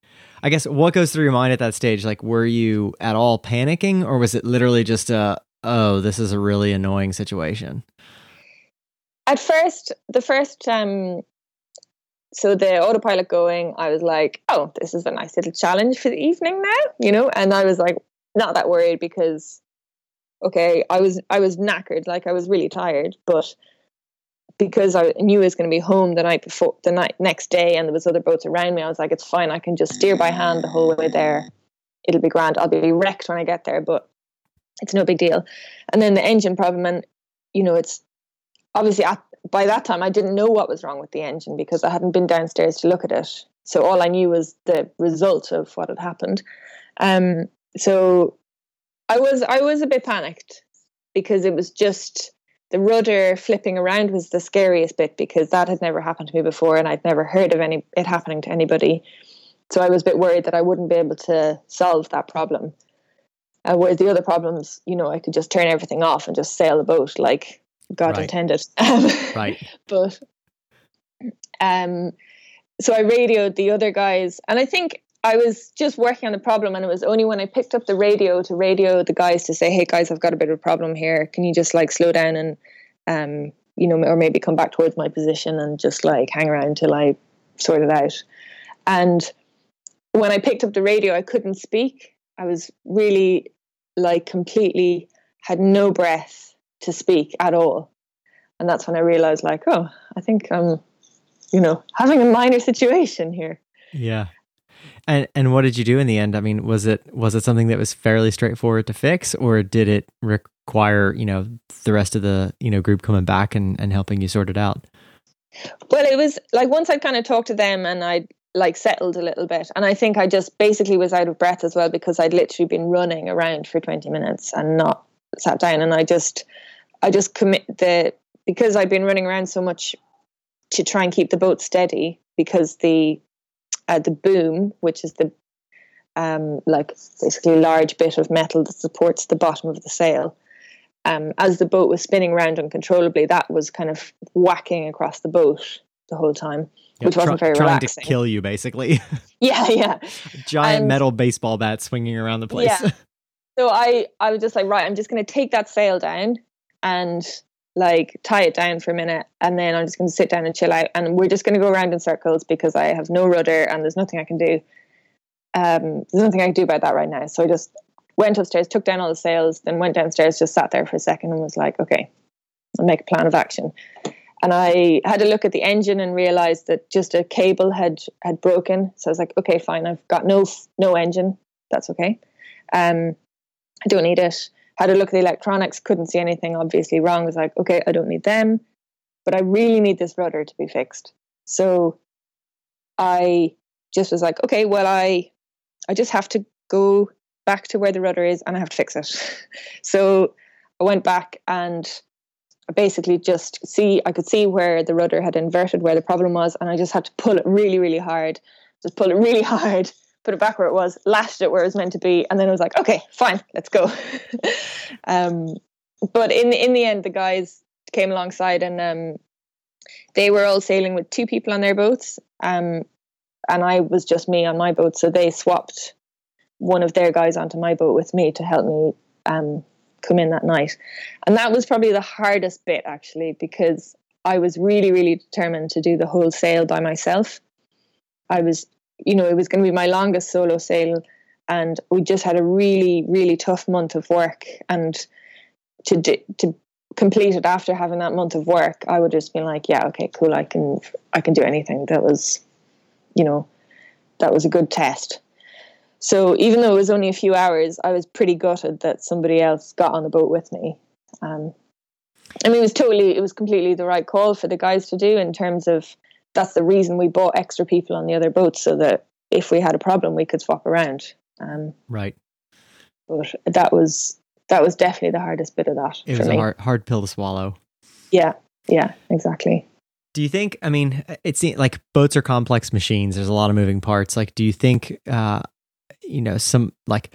I guess what goes through your mind at that stage? Like, were you at all panicking, or was it literally just a oh, this is a really annoying situation? At first, the first um, so the autopilot going, I was like, oh, this is a nice little challenge for the evening now, you know? And I was like, not that worried because okay, I was I was knackered, like I was really tired, but because I knew I was going to be home the night before the night next day and there was other boats around me, I was like, it's fine, I can just steer by hand the whole way there. It'll be grand. I'll be wrecked when I get there, but it's no big deal. And then the engine problem and you know, it's obviously at by that time, I didn't know what was wrong with the engine because I hadn't been downstairs to look at it. So all I knew was the result of what had happened. Um, so I was I was a bit panicked because it was just the rudder flipping around was the scariest bit because that had never happened to me before and I'd never heard of any it happening to anybody. So I was a bit worried that I wouldn't be able to solve that problem. Uh, whereas the other problems, you know, I could just turn everything off and just sail the boat like God Right. intended. Right. but um so I radioed the other guys and I think I was just working on the problem and it was only when I picked up the radio to radio the guys to say, Hey guys, I've got a bit of a problem here. Can you just like slow down and um you know, or maybe come back towards my position and just like hang around till I sort it out. And when I picked up the radio, I couldn't speak. I was really like completely had no breath to speak at all. And that's when I realized, like, oh, I think I'm, you know, having a minor situation here. Yeah. And and what did you do in the end? I mean, was it was it something that was fairly straightforward to fix, or did it require you know the rest of the you know group coming back and and helping you sort it out? Well, it was like once I'd kind of talked to them and I'd like settled a little bit. And I think I just basically was out of breath as well because I'd literally been running around for 20 minutes and not sat down. And I just, I just commit the, because I'd been running around so much to try and keep the boat steady because the, uh, the boom, which is the, um, like basically large bit of metal that supports the bottom of the sail, um, as the boat was spinning around uncontrollably, that was kind of whacking across the boat the whole time, Yeah, which wasn't try- very trying relaxing. to kill you, basically. yeah, yeah. Giant And- metal baseball bat swinging around the place. Yeah. So I, I was just like, right, I'm just going to take that sail down and like tie it down for a minute, and then I'm just going to sit down and chill out, and we're just going to go around in circles because I have no rudder and there's nothing I can do. Um, there's nothing I can do about that right now. So I just went upstairs, took down all the sails, then went downstairs, just sat there for a second, and was like, okay, I'll make a plan of action. And I had a look at the engine and realized that just a cable had had broken. So I was like, okay, fine, I've got no no engine. That's okay. Um, I don't need it. Had a look at the electronics, couldn't see anything obviously wrong. Was like, okay, I don't need them, but I really need this rudder to be fixed. So I just was like, okay, well, I I just have to go back to where the rudder is and I have to fix it. so I went back and I basically just see I could see where the rudder had inverted where the problem was, and I just had to pull it really, really hard. Just pull it really hard, put it back where it was, lashed it where it was meant to be, and then I was like, okay, fine, let's go. um, but in in the end, the guys came alongside, and um, they were all sailing with two people on their boats, um, and I was just me on my boat. So they swapped one of their guys onto my boat with me to help me um, come in that night. And that was probably the hardest bit actually, because I was really, really determined to do the whole sail by myself. I was, you know, it was going to be my longest solo sail, and we just had a really, really tough month of work. And to to complete it after having that month of work, I would just be like, yeah, okay, cool, I can, I can do anything. That was, you know, that was a good test. So even though it was only a few hours, I was pretty gutted that somebody else got on the boat with me. Um, I mean, it was totally, it was completely the right call for the guys to do in terms of that's the reason we bought extra people on the other boats so that if we had a problem, we could swap around. Um, right. but that was that was definitely the hardest bit of that It for was me. a hard, hard pill to swallow. Yeah, yeah, exactly. Do you think? I mean, it's like boats are complex machines. There's a lot of moving parts. Like, do you think, uh, you know, some like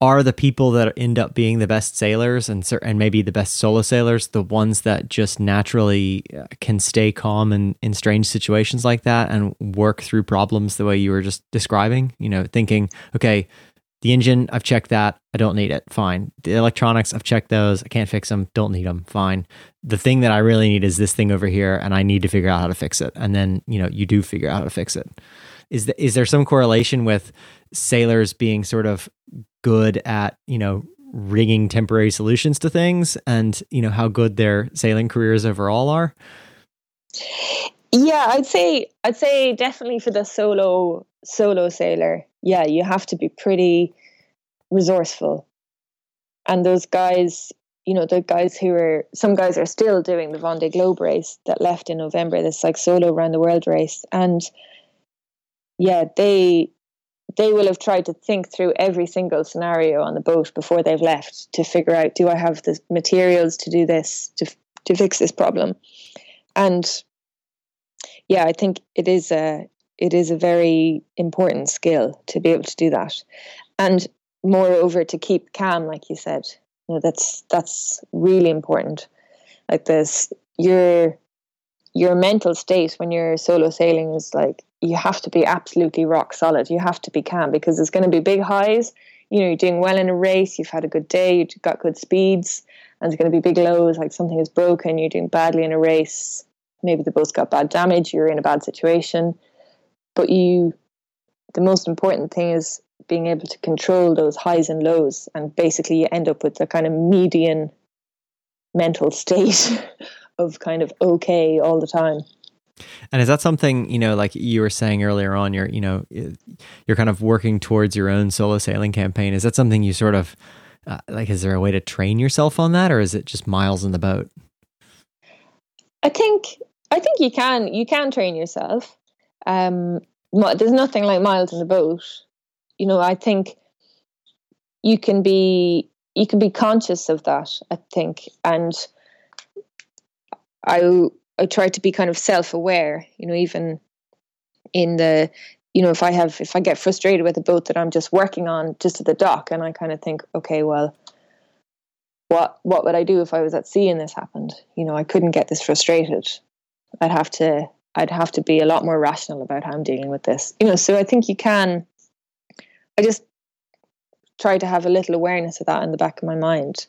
are the people that end up being the best sailors and and maybe the best solo sailors the ones that just naturally uh, can stay calm in in strange situations like that and work through problems the way you were just describing? You know, thinking, okay, the engine, I've checked that. I don't need it. Fine. The electronics, I've checked those. I can't fix them. Don't need them. Fine. The thing that I really need is this thing over here, and I need to figure out how to fix it. And then, you know, you do figure out how to fix it. Is, the, is there some correlation with sailors being sort of good at, you know, rigging temporary solutions to things and, you know, how good their sailing careers overall are? Yeah, I'd say I'd say definitely for the solo solo sailor, yeah, you have to be pretty resourceful. And those guys, you know, the guys who are some guys are still doing the Vendée Globe race that left in November, this like solo around the world race. And yeah, they they will have tried to think through every single scenario on the boat before they've left to figure out do I have the materials to do this to to fix this problem. And yeah, I think it is a it is a very important skill to be able to do that, and moreover to keep calm, like you said, you know, that's that's really important. Like this, your your mental state when you're solo sailing is like you have to be absolutely rock solid. You have to be calm because there's going to be big highs. You know, you're doing well in a race, you've had a good day, you've got good speeds, and there's going to be big lows, like something is broken, you're doing badly in a race, maybe the boat's got bad damage, you're in a bad situation. But you, the most important thing is being able to control those highs and lows. And basically, you end up with a kind of median mental state of kind of okay all the time. And is that something, you know, like you were saying earlier on, you're, you know, you're kind of working towards your own solo sailing campaign. Is that something you sort of, uh, like, is there a way to train yourself on that or is it just miles in the boat? I think, I think you can, you can train yourself. Um, there's nothing like miles in the boat. You know, I think you can be you can be conscious of that. I think, and I I try to be kind of self aware. You know, even in the you know if I have if I get frustrated with a boat that I'm just working on just at the dock, and I kind of think, okay, well, what what would I do if I was at sea and this happened? You know, I couldn't get this frustrated. I'd have to I'd have to be a lot more rational about how I'm dealing with this. You know, so I think you can I just try to have a little awareness of that in the back of my mind.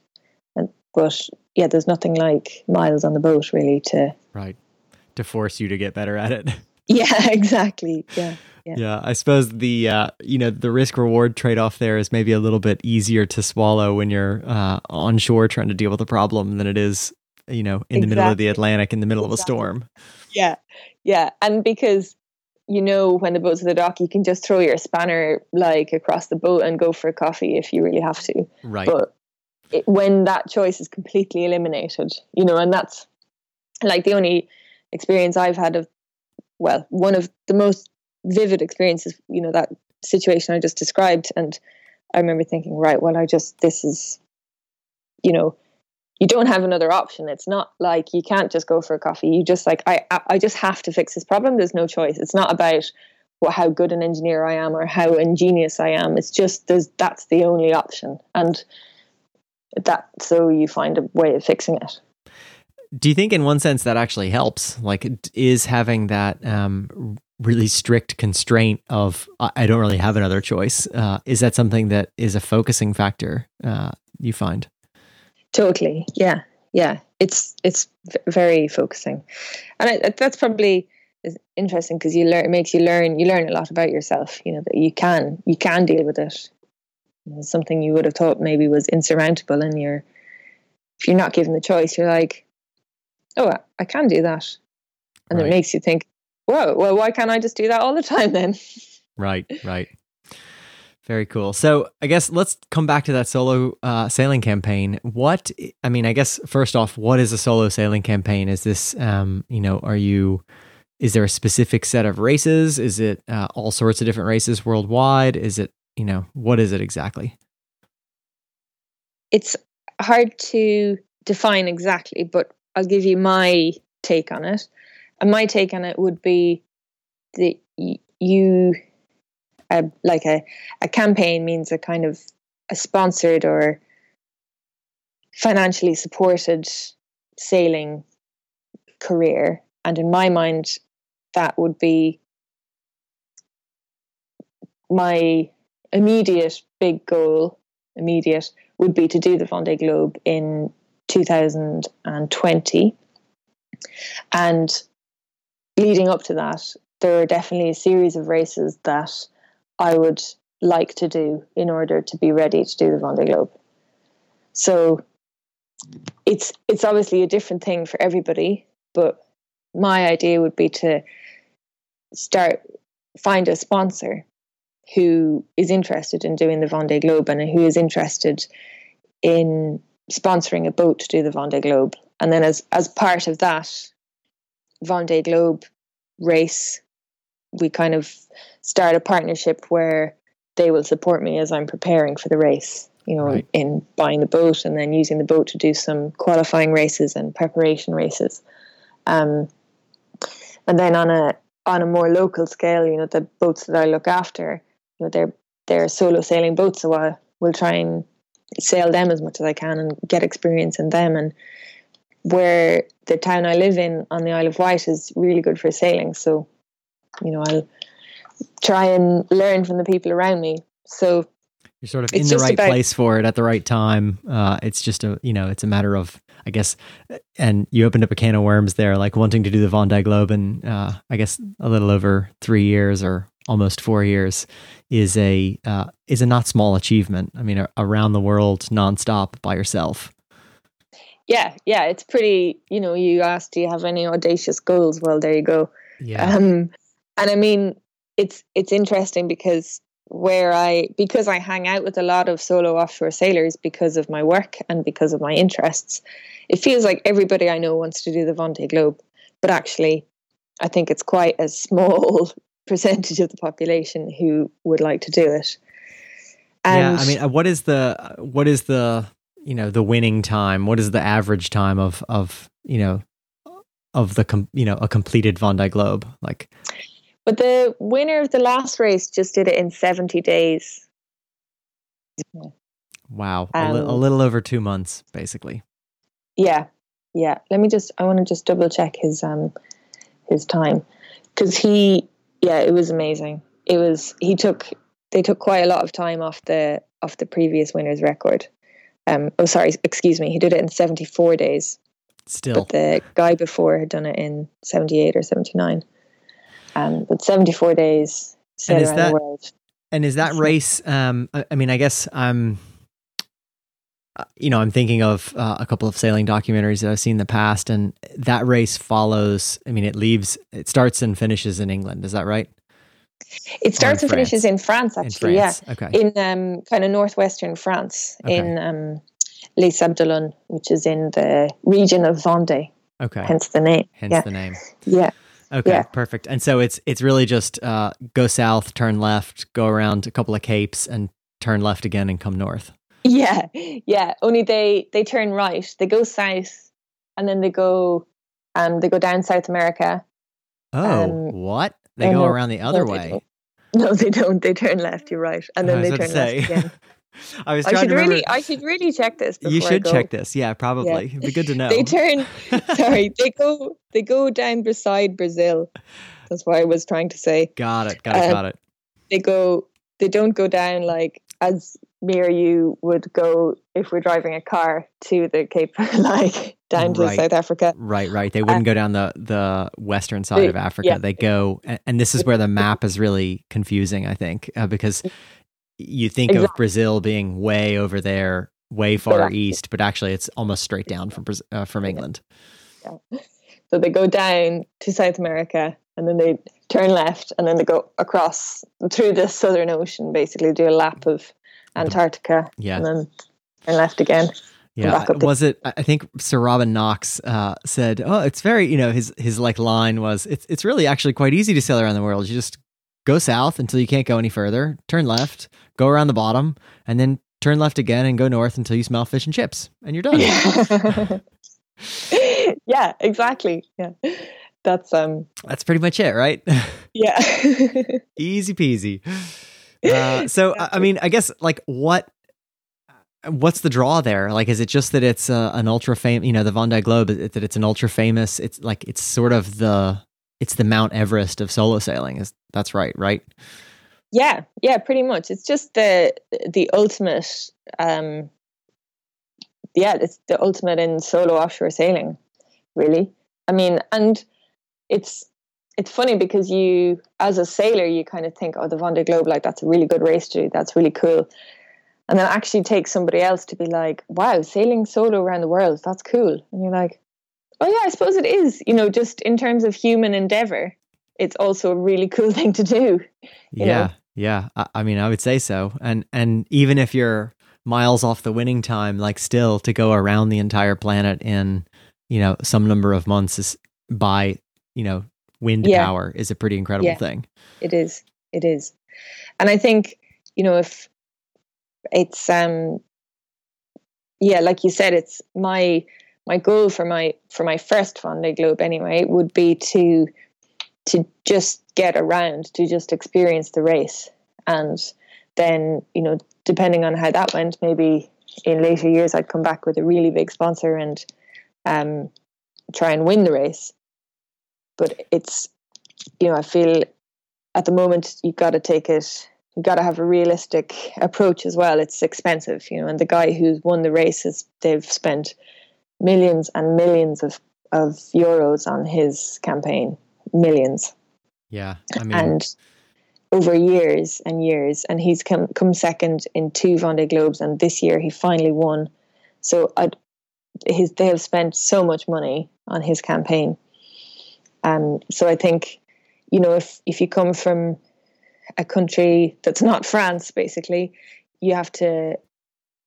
But yeah, there's nothing like miles on the boat really to Right. To force you to get better at it. Yeah, exactly. Yeah. Yeah. yeah, I suppose the uh, you know the risk reward trade off there is maybe a little bit easier to swallow when you're uh, on shore trying to deal with a problem than it is you know in exactly. the middle of the Atlantic in the middle exactly. of a storm. Yeah, yeah, and because you know when the boat's at the dock, you can just throw your spanner like across the boat and go for a coffee if you really have to. Right. But it, when that choice is completely eliminated, you know, and that's like the only experience I've had of well, one of the most vivid experiences, you know, that situation I just described. And I remember thinking, right, well, I just, this is, you know, you don't have another option. It's not like you can't just go for a coffee. You just like, I, I just have to fix this problem. There's no choice. It's not about how good an engineer I am or how ingenious I am. It's just there's that's the only option, and that so you find a way of fixing it. Do you think, in one sense, that actually helps? Like, is having that um, really strict constraint of I don't really have another choice. Uh, is that something that is a focusing factor uh, you find? Totally. Yeah. Yeah. It's it's very focusing, and that's probably interesting because you learn it makes you learn you learn a lot about yourself. You know that you can you can deal with it. Something you would have thought maybe was insurmountable, and you're if you're not given the choice, you're like, oh, I can do that, and right. it makes you think, whoa, well, why can't I just do that all the time then? Right, right. Very cool. So I guess let's come back to that solo uh, sailing campaign. What I mean, I guess first off, what is a solo sailing campaign? Is this, um, you know, are you? Is there a specific set of races? Is it uh, all sorts of different races worldwide? Is it, you know, what is it exactly? It's hard to define exactly, but I'll give you my take on it. And my take on it would be that you, uh, like a, a campaign means a kind of a sponsored or financially supported sailing career. And in my mind, that would be my immediate big goal, immediate, would be to do the Vendée Globe in 2020. And leading up to that, there are definitely a series of races that I would like to do in order to be ready to do the Vendée Globe. So it's it's obviously a different thing for everybody, but my idea would be to start find a sponsor who is interested in doing the Vendée Globe and who is interested in sponsoring a boat to do the Vendée Globe. And then as as part of that Vendée Globe race, we kind of start a partnership where they will support me as I'm preparing for the race. You know, right. in buying the boat and then using the boat to do some qualifying races and preparation races. Um, and then on a on a more local scale, you know, the boats that I look after, know, they're they're solo sailing boats, so I will try and sail them as much as I can and get experience in them. And where the town I live in on the Isle of Wight is really good for sailing. So, you know, I'll try and learn from the people around me. So you're sort of in the right about, place for it at the right time. Uh, it's just a, you know, it's a matter of, I guess, and you opened up a can of worms there, like wanting to do the Vendée Globe in, uh, I guess, a little over three years or almost four years is a uh, is a not small achievement. I mean, around the world nonstop by yourself yeah, yeah, it's pretty. You know, you asked, do you have any audacious goals? Well, there you go. Yeah. Um, and I mean, it's it's interesting because where I because I hang out with a lot of solo offshore sailors because of my work and because of my interests, it feels like everybody I know wants to do the Vendée Globe, but actually, I think it's quite a small percentage of the population who would like to do it. And yeah, I mean, uh, what is the what is the you know the winning time? What is the average time of of you know of the com- you know a completed Vendée Globe? Like, but the winner of the last race just did it in seventy days. Wow, a, li- a Um, little over two months, basically. Yeah, yeah. Let me just. I want to just double check his um his time because he. Yeah, it was amazing. It was. He took. They took quite a lot of time off the off the previous winner's record. Um. Oh, sorry. Excuse me. He did it in seventy four days, Still, but the guy before had done it in seventy eight or seventy nine. Um. But seventy four days. And is that- the world. And is that race? Um, I, I mean, I guess I'm, you know, I'm thinking of uh, a couple of sailing documentaries that I've seen in the past, and that race follows. I mean, it leaves, it starts and finishes in England. Is that right? It starts and finishes in France. Actually, in yeah. Okay. in um, kind of northwestern France, Okay. in um, Les Sables which is in the region of Vendée, okay. hence the name. Hence yeah, the name. yeah, Okay, Yeah. perfect. And so it's it's really just uh, go south, turn left, go around a couple of capes, and turn left again and come north. Yeah, yeah. Only they they turn right. They go south, and then they go um they go down South America. Oh, Um, what? They go around the other No, way. No, they don't. They turn left. You're right, and then they turn left again. I was I trying should to really, I should really check this. Before you should check this. Yeah, probably. It'd be good to know. They turn. sorry, they go. They go down beside Brazil. That's what I was trying to say. got it. Got it. Um, got it. they go they don't go down like as me or you would go if we're driving a car to the Cape like down to Right. South Africa. Right, right. They wouldn't go down the the western side they- of Africa. yeah. They go, and, and this is where the map is really confusing. I think uh, because you think of Brazil being way over there, way far actually- east, but actually it's almost straight down from uh, from England. Yeah. So they go down to South America and then they turn left and then they go across through the Southern Ocean, basically do a lap of Antarctica Yeah. and then turn left again. Yeah, was it? I I think Sir Robin Knox uh, said, "Oh, it's very you know his his like line was it's it's really actually quite easy to sail around the world. You just go south until you can't go any further, turn left, go around the bottom, and then turn left again and go north until you smell fish and chips, and you're done." Yeah. yeah, exactly. Yeah. That's um That's pretty much it, right? yeah. Easy peasy. Uh, so I- I mean, I guess like what what's the draw there? Like, is it just that it's uh, an ultra famous, you know, the Vendée Globe, it that it's an ultra famous? It's like it's sort of the it's the Mount Everest of solo sailing. Is that's right? Right? Yeah, yeah, pretty much. It's just the the ultimate um yeah, it's the ultimate in solo offshore sailing, really. I mean, and it's it's funny because you as a sailor you kind of think, oh the Vendée Globe, like that's a really good race to do, that's really cool. And then actually take somebody else to be like, wow, sailing solo around the world, that's cool. And you're like, oh yeah, I suppose it is. You know, just in terms of human endeavor, it's also a really cool thing to do. Yeah, know? yeah. I, I mean, I would say so. And and even if you're miles off the winning time, like still to go around the entire planet in you know some number of months is by you know wind Yeah. power is a pretty incredible Yeah. thing. it is it is and i think you know if it's um yeah like you said it's my my goal for my for my first Vendée Globe anyway would be to to just get around to just experience the race and then you know depending on how that went maybe in later years I'd come back with a really big sponsor and um try and win the race but it's you know I feel at the moment you got to take it you got to have a realistic approach as well. It's expensive you know and the guy who's won the race is they've spent millions and millions of of euros on his campaign. Millions. Yeah, I mean, and over years and years and he's come come second in two Vendée Globes and this year he finally won. So I'd, his they have spent so much money on his campaign um so I think you know if if you come from a country that's not France basically you have to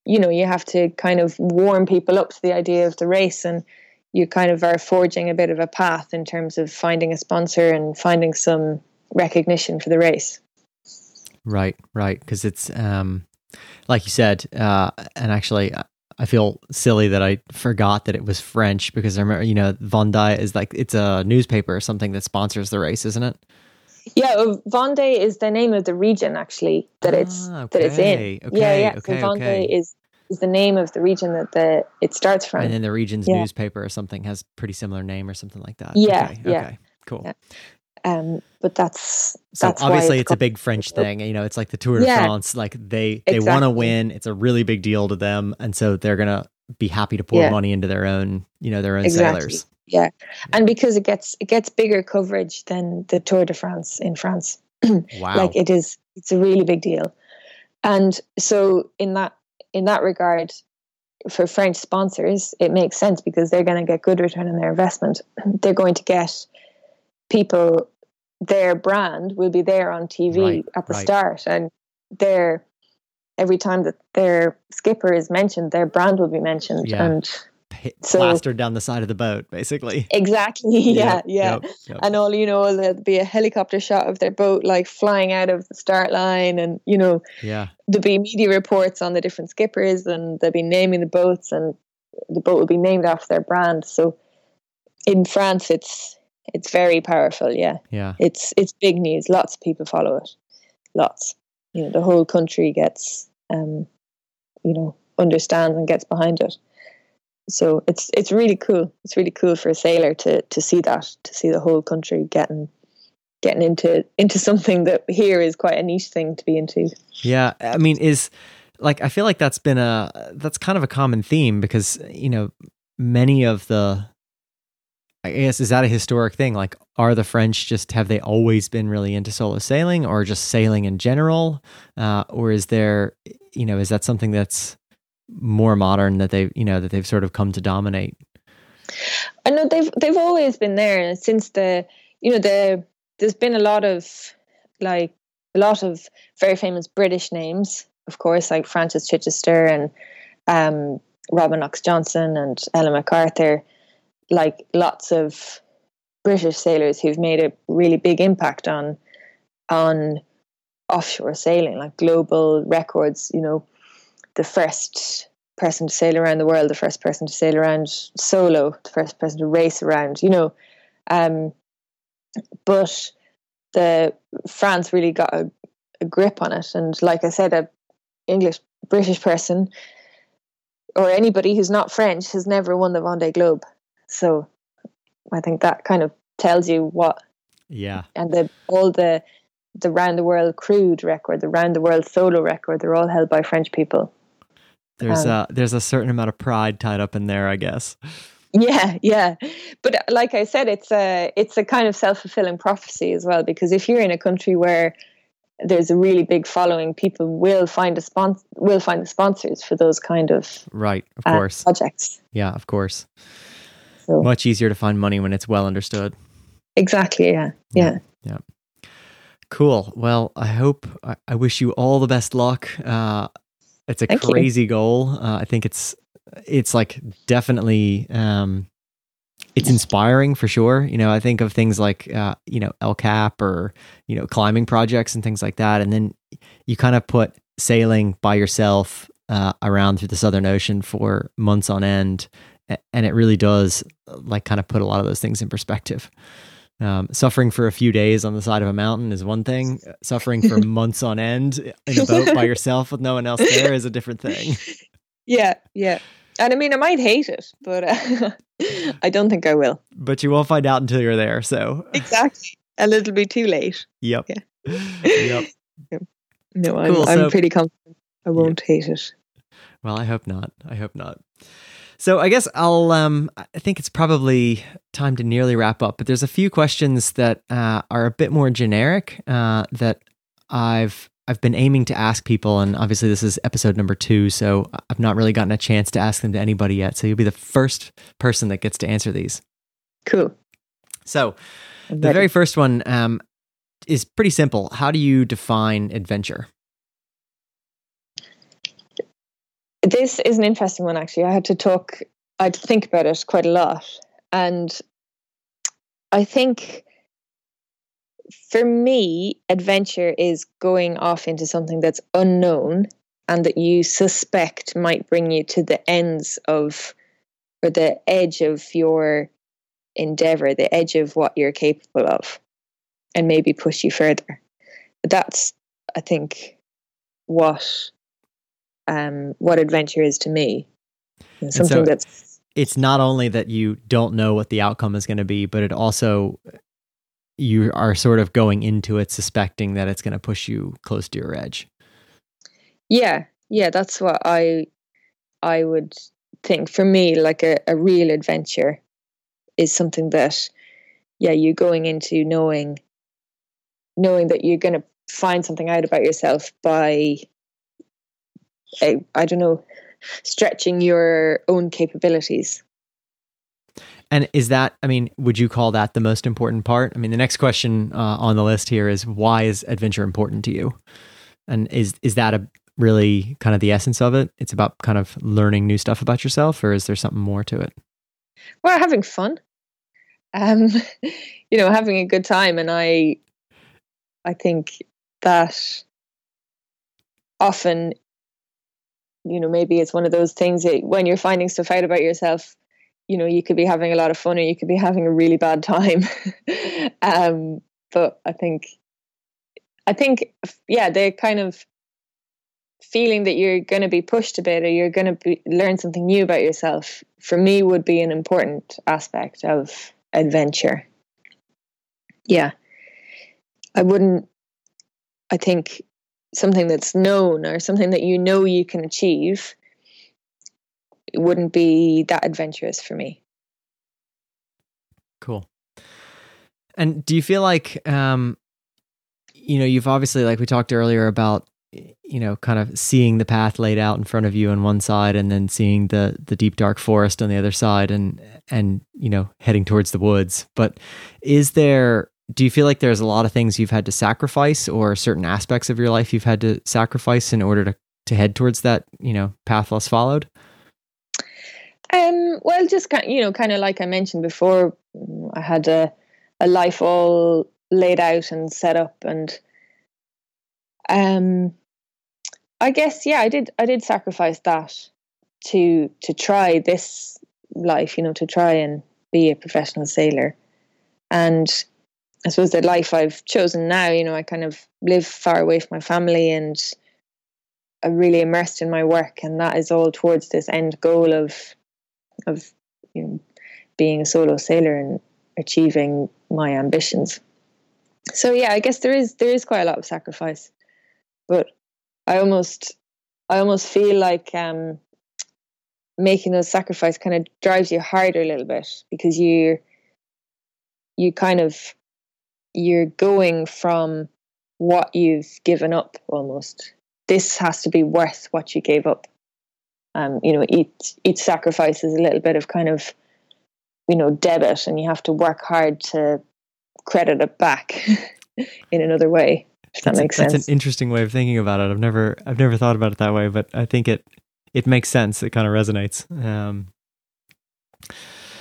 you know you have to kind of warm people up to the idea of the race and you kind of are forging a bit of a path in terms of finding a sponsor and finding some recognition for the race. Right, right, because it's um, like you said, uh, and actually, I feel silly that I forgot that it was French because I remember, you know, Vendée is like it's a newspaper or something that sponsors the race, isn't it? Yeah, Vendée is the name of the region actually that it's Ah, okay, that it's in. okay, yeah, yeah. okay, so Vendée okay. is is the name of the region that the it starts from. And then the region's Yeah. newspaper or something has pretty similar name or something like that. Yeah, okay, yeah, okay, cool. yeah. Um, but that's So that's why obviously it's a big French thing. You know, it's like the Tour de Yeah. France. Like they they want to win. It's a really big deal to them, and so they're gonna be happy to pour Yeah. money into their own, you know, their own Exactly. sailors. Yeah, and because it gets it gets bigger coverage than the Tour de France in France. Wow. Like it is, it's a really big deal. And so in that in that regard, for French sponsors, it makes sense because they're going to get good return on their investment. They're going to get people. Their brand will be there on TV Right, at the right. start, and their every time that their skipper is mentioned, their brand will be mentioned, Yeah. and so- plastered down the side of the boat, basically. exactly, yeah, Yep, yeah. yep, yep. and all you know there'll be a helicopter shot of their boat like flying out of the start line and you know yeah, there'll be media reports on the different skippers and they'll be naming the boats and the boat will be named after their brand so in france it's it's very powerful yeah. Yeah, it's it's big news. Lots of people follow it. Lots. You know the whole country gets um you know understands and gets behind it. So it's it's really cool. It's really cool for a sailor to to see that to see the whole country getting getting into into something that here is quite a niche thing to be into. Yeah. I mean, is like I feel like that's been a that's kind of a common theme because you know many of the I guess is that a historic thing? Like, are the French just have they always been really into solo sailing, or just sailing in general, uh, or is there, you know, is that something that's more modern that they, you know, that they've sort of come to dominate? I know they've they've always been there since the you know the there's been a lot of like a lot of very famous British names, of course, like Francis Chichester and um, Robin Knox-Johnston and Ellen MacArthur, like lots of British sailors who've made a really big impact on on offshore sailing, like global records. You know, the first person to sail around the world, the first person to sail around solo, the first person to race around, you know. Um, but the France really got a, a grip on it, and like I said, a English British person or anybody who's not French has never won the Vendée Globe. So I think that kind of tells you what Yeah, and the all the the round the world crewed record, the round the world solo record, they're all held by French people. there's Um, a there's a certain amount of pride tied up in there, I guess. Yeah, yeah. But uh, like I said, it's a it's a kind of self fulfilling prophecy as well because if you're in a country where there's a really big following, people will find a sponsor will find the sponsors for those kind of Right, of uh, course. projects. Yeah, of course. So Much easier to find money when it's well understood. exactly, yeah, yeah. Yeah. Cool. Well, I hope I, I wish you all the best luck. Uh, it's a Thank you. crazy goal. Uh, I think it's it's like definitely um, it's inspiring for sure. You know, I think of things like uh, you know El Cap or you know climbing projects and things like that, and then you kind of put sailing by yourself uh, around through the Southern Ocean for months on end, and it really does like kind of put a lot of those things in perspective. Um, suffering for a few days on the side of a mountain is one thing. Suffering for months on end in a boat by yourself with no one else there is a different thing. Yeah, yeah. And I mean, I might hate it, but uh, I don't think I will. But you won't find out until you're there. So, Exactly. A little bit too late. yep. Yeah. yep. No, I'm, Cool, I'm pretty confident I won't hate it. Well, I hope not. I hope not. So I guess I'll. Um, I think it's probably time to nearly wrap up. But there's a few questions that uh, are a bit more generic uh, that I've I've been aiming to ask people, and obviously this is episode number two, so I've not really gotten a chance to ask them to anybody yet. So you'll be the first person that gets to answer these. Cool. So the very first one um, is pretty simple. How do you define adventure? This is an interesting one, actually. I had to talk, I had to think about it quite a lot. And I think for me, adventure is going off into something that's unknown and that you suspect might bring you to the ends of or the edge of your endeavor, the edge of what you're capable of, and maybe push you further. That's, I think, what um, what adventure is to me. Something so that's it's not only that you don't know what the outcome is going to be, but it also you are sort of going into it suspecting that it's going to push you close to your edge. Yeah, yeah, that's what I I would think. For me, like a, a real adventure is something that, yeah, you're going into knowing knowing that you're going to find something out about yourself by, I, I don't know, stretching your own capabilities. And is that, I mean, would you call that the most important part? I mean, the next question uh, on the list here is why is adventure important to you? And is is that a really kind of the essence of it? It's about kind of learning new stuff about yourself, or is there something more to it? Well, having fun, um, you know, having a good time, and I, I think that often, you know, maybe it's one of those things that when you're finding stuff out about yourself, you know, you could be having a lot of fun or you could be having a really bad time. um, but I think, I think, yeah, they kind of feeling that you're going to be pushed a bit or you're going to learn something new about yourself for me would be an important aspect of adventure yeah i wouldn't i think something that's known or something that you know you can achieve it wouldn't be that adventurous for me. Cool. And do you feel like um you know you've obviously like we talked earlier about you know kind of seeing the path laid out in front of you on one side and then seeing the the deep dark forest on the other side and and you know heading towards the woods. But is there do you feel like there's a lot of things you've had to sacrifice or certain aspects of your life you've had to sacrifice in order to to head towards that you know path less followed um well just kind you know kind of like i mentioned before i had a a life all laid out and set up and um I guess yeah, I did I did sacrifice that to to try this life, you know, to try and be a professional sailor. And I suppose the life I've chosen now, you know, I kind of live far away from my family and I'm really immersed in my work and that is all towards this end goal of of you know being a solo sailor and achieving my ambitions. So yeah, I guess there is there is quite a lot of sacrifice. But I almost I almost feel like um, making those sacrifices kind of drives you harder a little bit because you you kind of you're going from what you've given up almost. This has to be worth what you gave up. Um, you know, each each sacrifice is a little bit of kind of you know debit, and you have to work hard to credit it back in another way. If that that's makes a, sense. That's an interesting way of thinking about it. I've never I've never thought about it that way, but I think it it makes sense. It kind of resonates. Um,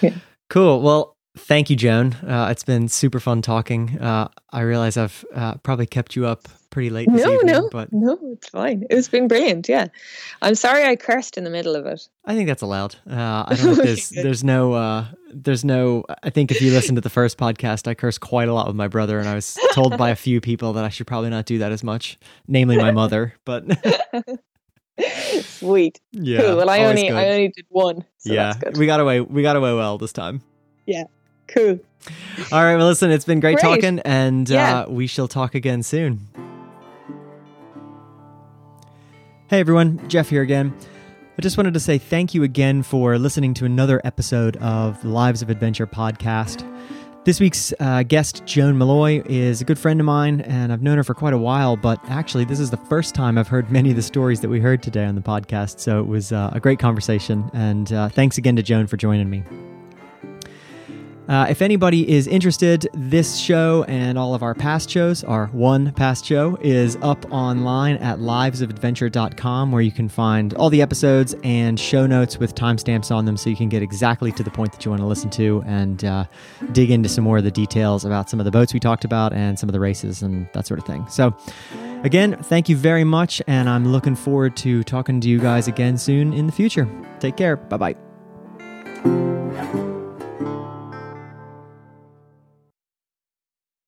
yeah. Cool. Well, thank you, Joan. Uh, it's been super fun talking. Uh, I realize I've uh, probably kept you up pretty late. no, evening, no, but no, it's fine. It's been brilliant. Yeah, I'm sorry I cursed in the middle of it. I think that's allowed. Uh, I don't. there's there's no uh, there's no. I think if you listen to the first podcast, I cursed quite a lot with my brother, and I was told by a few people that I should probably not do that as much, namely my mother. But sweet, yeah. Cool. Well, I only good. I only did one. So yeah, we got away. We got away well this time. Yeah. Cool. All right. Well, listen, it's been great, great. talking, and yeah. uh, we shall talk again soon. Hey everyone, Jeff here again. I just wanted to say thank you again for listening to another episode of the Lives of Adventure podcast. This week's uh, guest, Joan Mulloy, is a good friend of mine, and I've known her for quite a while. But actually, this is the first time I've heard many of the stories that we heard today on the podcast. So it was uh, a great conversation, and uh, thanks again to Joan for joining me. Uh, if anybody is interested, this show and all of our past shows, our one past show, is up online at livesofadventure.com where you can find all the episodes and show notes with timestamps on them so you can get exactly to the point that you want to listen to and uh, dig into some more of the details about some of the boats we talked about and some of the races and that sort of thing. So, again, thank you very much, and I'm looking forward to talking to you guys again soon in the future. Take care. Bye bye.